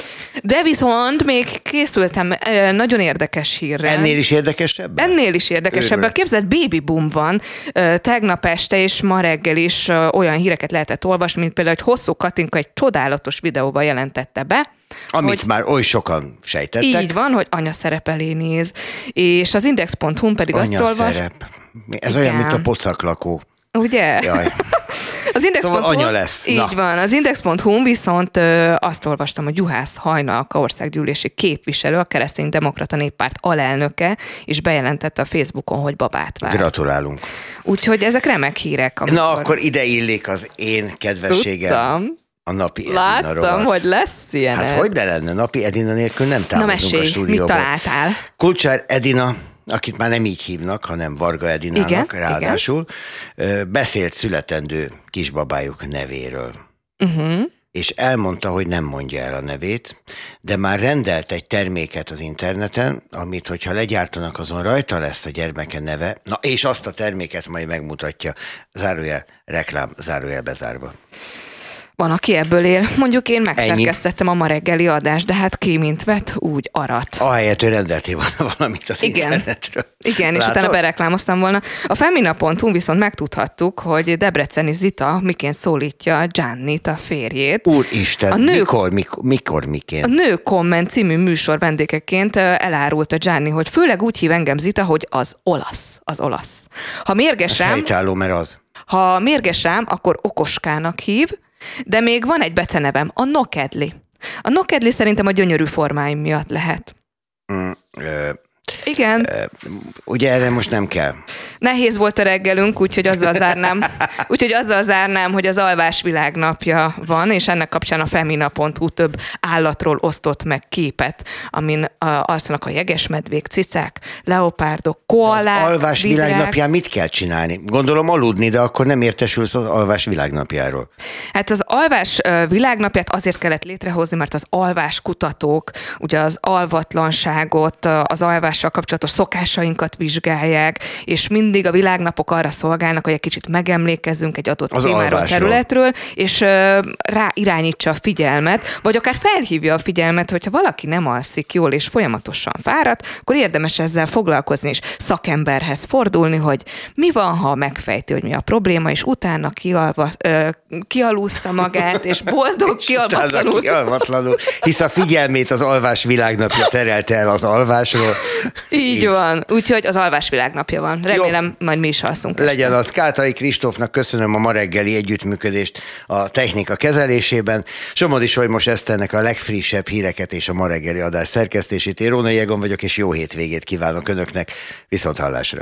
De viszont még készültem nagyon érdekes hírrel. Ennél is érdekesebb? Ennél is érdekesebb. Képzeld, baby boom van. Tegnap este és ma reggel is olyan híreket lehetett olvasni, mint például, hogy Hosszú Katinka egy csodálatos videóban jelentette be, amit hogy, már oly sokan sejtettek. Így van, hogy anya szerep elé néz. És az index.hu pedig anya azt olvas... szerep. Ez Igen. olyan, mint a pocaklakó. Ugye? Jaj. Az index. Szóval anya lesz. Így Na. van. Az index.hu viszont ö, azt olvastam, hogy Juhász Hajnalka országgyűlési képviselő, a keresztény demokrata néppárt alelnöke, és bejelentette a Facebookon, hogy babát vár. Gratulálunk. Úgyhogy ezek remek hírek. Amikor... Na akkor ide illik az én kedvességem. Tudtam. A napi Edina Láttam, rovat. hogy lesz ilyen. Hát hogy de lenne, napi Edina nélkül nem távozunk Na mesélj, a stúdióból. mit találtál? Kulcsár Edina akit már nem így hívnak, hanem Varga Edinának igen, ráadásul, igen. beszélt születendő kisbabájuk nevéről. Uh-huh. És elmondta, hogy nem mondja el a nevét, de már rendelt egy terméket az interneten, amit, hogyha legyártanak, azon rajta lesz a gyermeke neve, na és azt a terméket majd megmutatja, zárójel, reklám, zárójel bezárva. Van, aki ebből él. Mondjuk én megszerkesztettem a ma reggeli adást, de hát ki mint vett, úgy arat. Ahelyett, hogy rendeltél volna valamit az Igen. internetről. Igen, Látod? és utána bereklámoztam volna. A Femina.hu viszont megtudhattuk, hogy Debreceni Zita miként szólítja Giannit, a férjét. Úristen, a nő, mikor, mikor, mikor, miként? A Nő Komment című műsor vendégeként elárulta Gianni, hogy főleg úgy hív engem Zita, hogy az olasz. Az olasz. Ha mérges rám... Mert az. Ha mérges rám, akkor okoskának hív, de még van egy becenevem, a Nokedli. A Nokedli szerintem a gyönyörű formáim miatt lehet. Mm, igen. Ugye erre most nem kell. Nehéz volt a reggelünk, úgyhogy azzal zárnám, úgyhogy azzal zárnám, hogy az alvás világnapja van, és ennek kapcsán a femina.hu több állatról osztott meg képet, amin mondnak a jegesmedvék, cicák, leopárdok, koalák, Az alvás vidrák. világnapján mit kell csinálni? Gondolom aludni, de akkor nem értesülsz az alvás világnapjáról. Hát az alvás világnapját azért kellett létrehozni, mert az alvás kutatók ugye az alvatlanságot, az alvással kapcsolatos szokásainkat vizsgálják, és mindig a világnapok arra szolgálnak, hogy egy kicsit megemlékezzünk egy adott az témáról, alvásról. területről, és rá irányítsa a figyelmet, vagy akár felhívja a figyelmet, hogyha valaki nem alszik jól és folyamatosan fáradt, akkor érdemes ezzel foglalkozni és szakemberhez fordulni, hogy mi van, ha megfejti, hogy mi a probléma, és utána kialva, ö, kialussza magát, és boldog kialvatlanul. kialvatlanul. Hisz a figyelmét az alvás világnapja terelte el az alvásról. Így, Így. van. Úgyhogy az alvás világnapja van. Remélem, Jó. majd mi is alszunk. Legyen az. Kátai Kristófnak köszönöm a ma reggeli együttműködést a technika kezelésében. Somodi Solymos Eszternek a legfrissebb híreket és a ma reggeli adás szerkesztését. Én Róna Jegon vagyok, és jó hétvégét kívánok Önöknek. Viszont hallásra.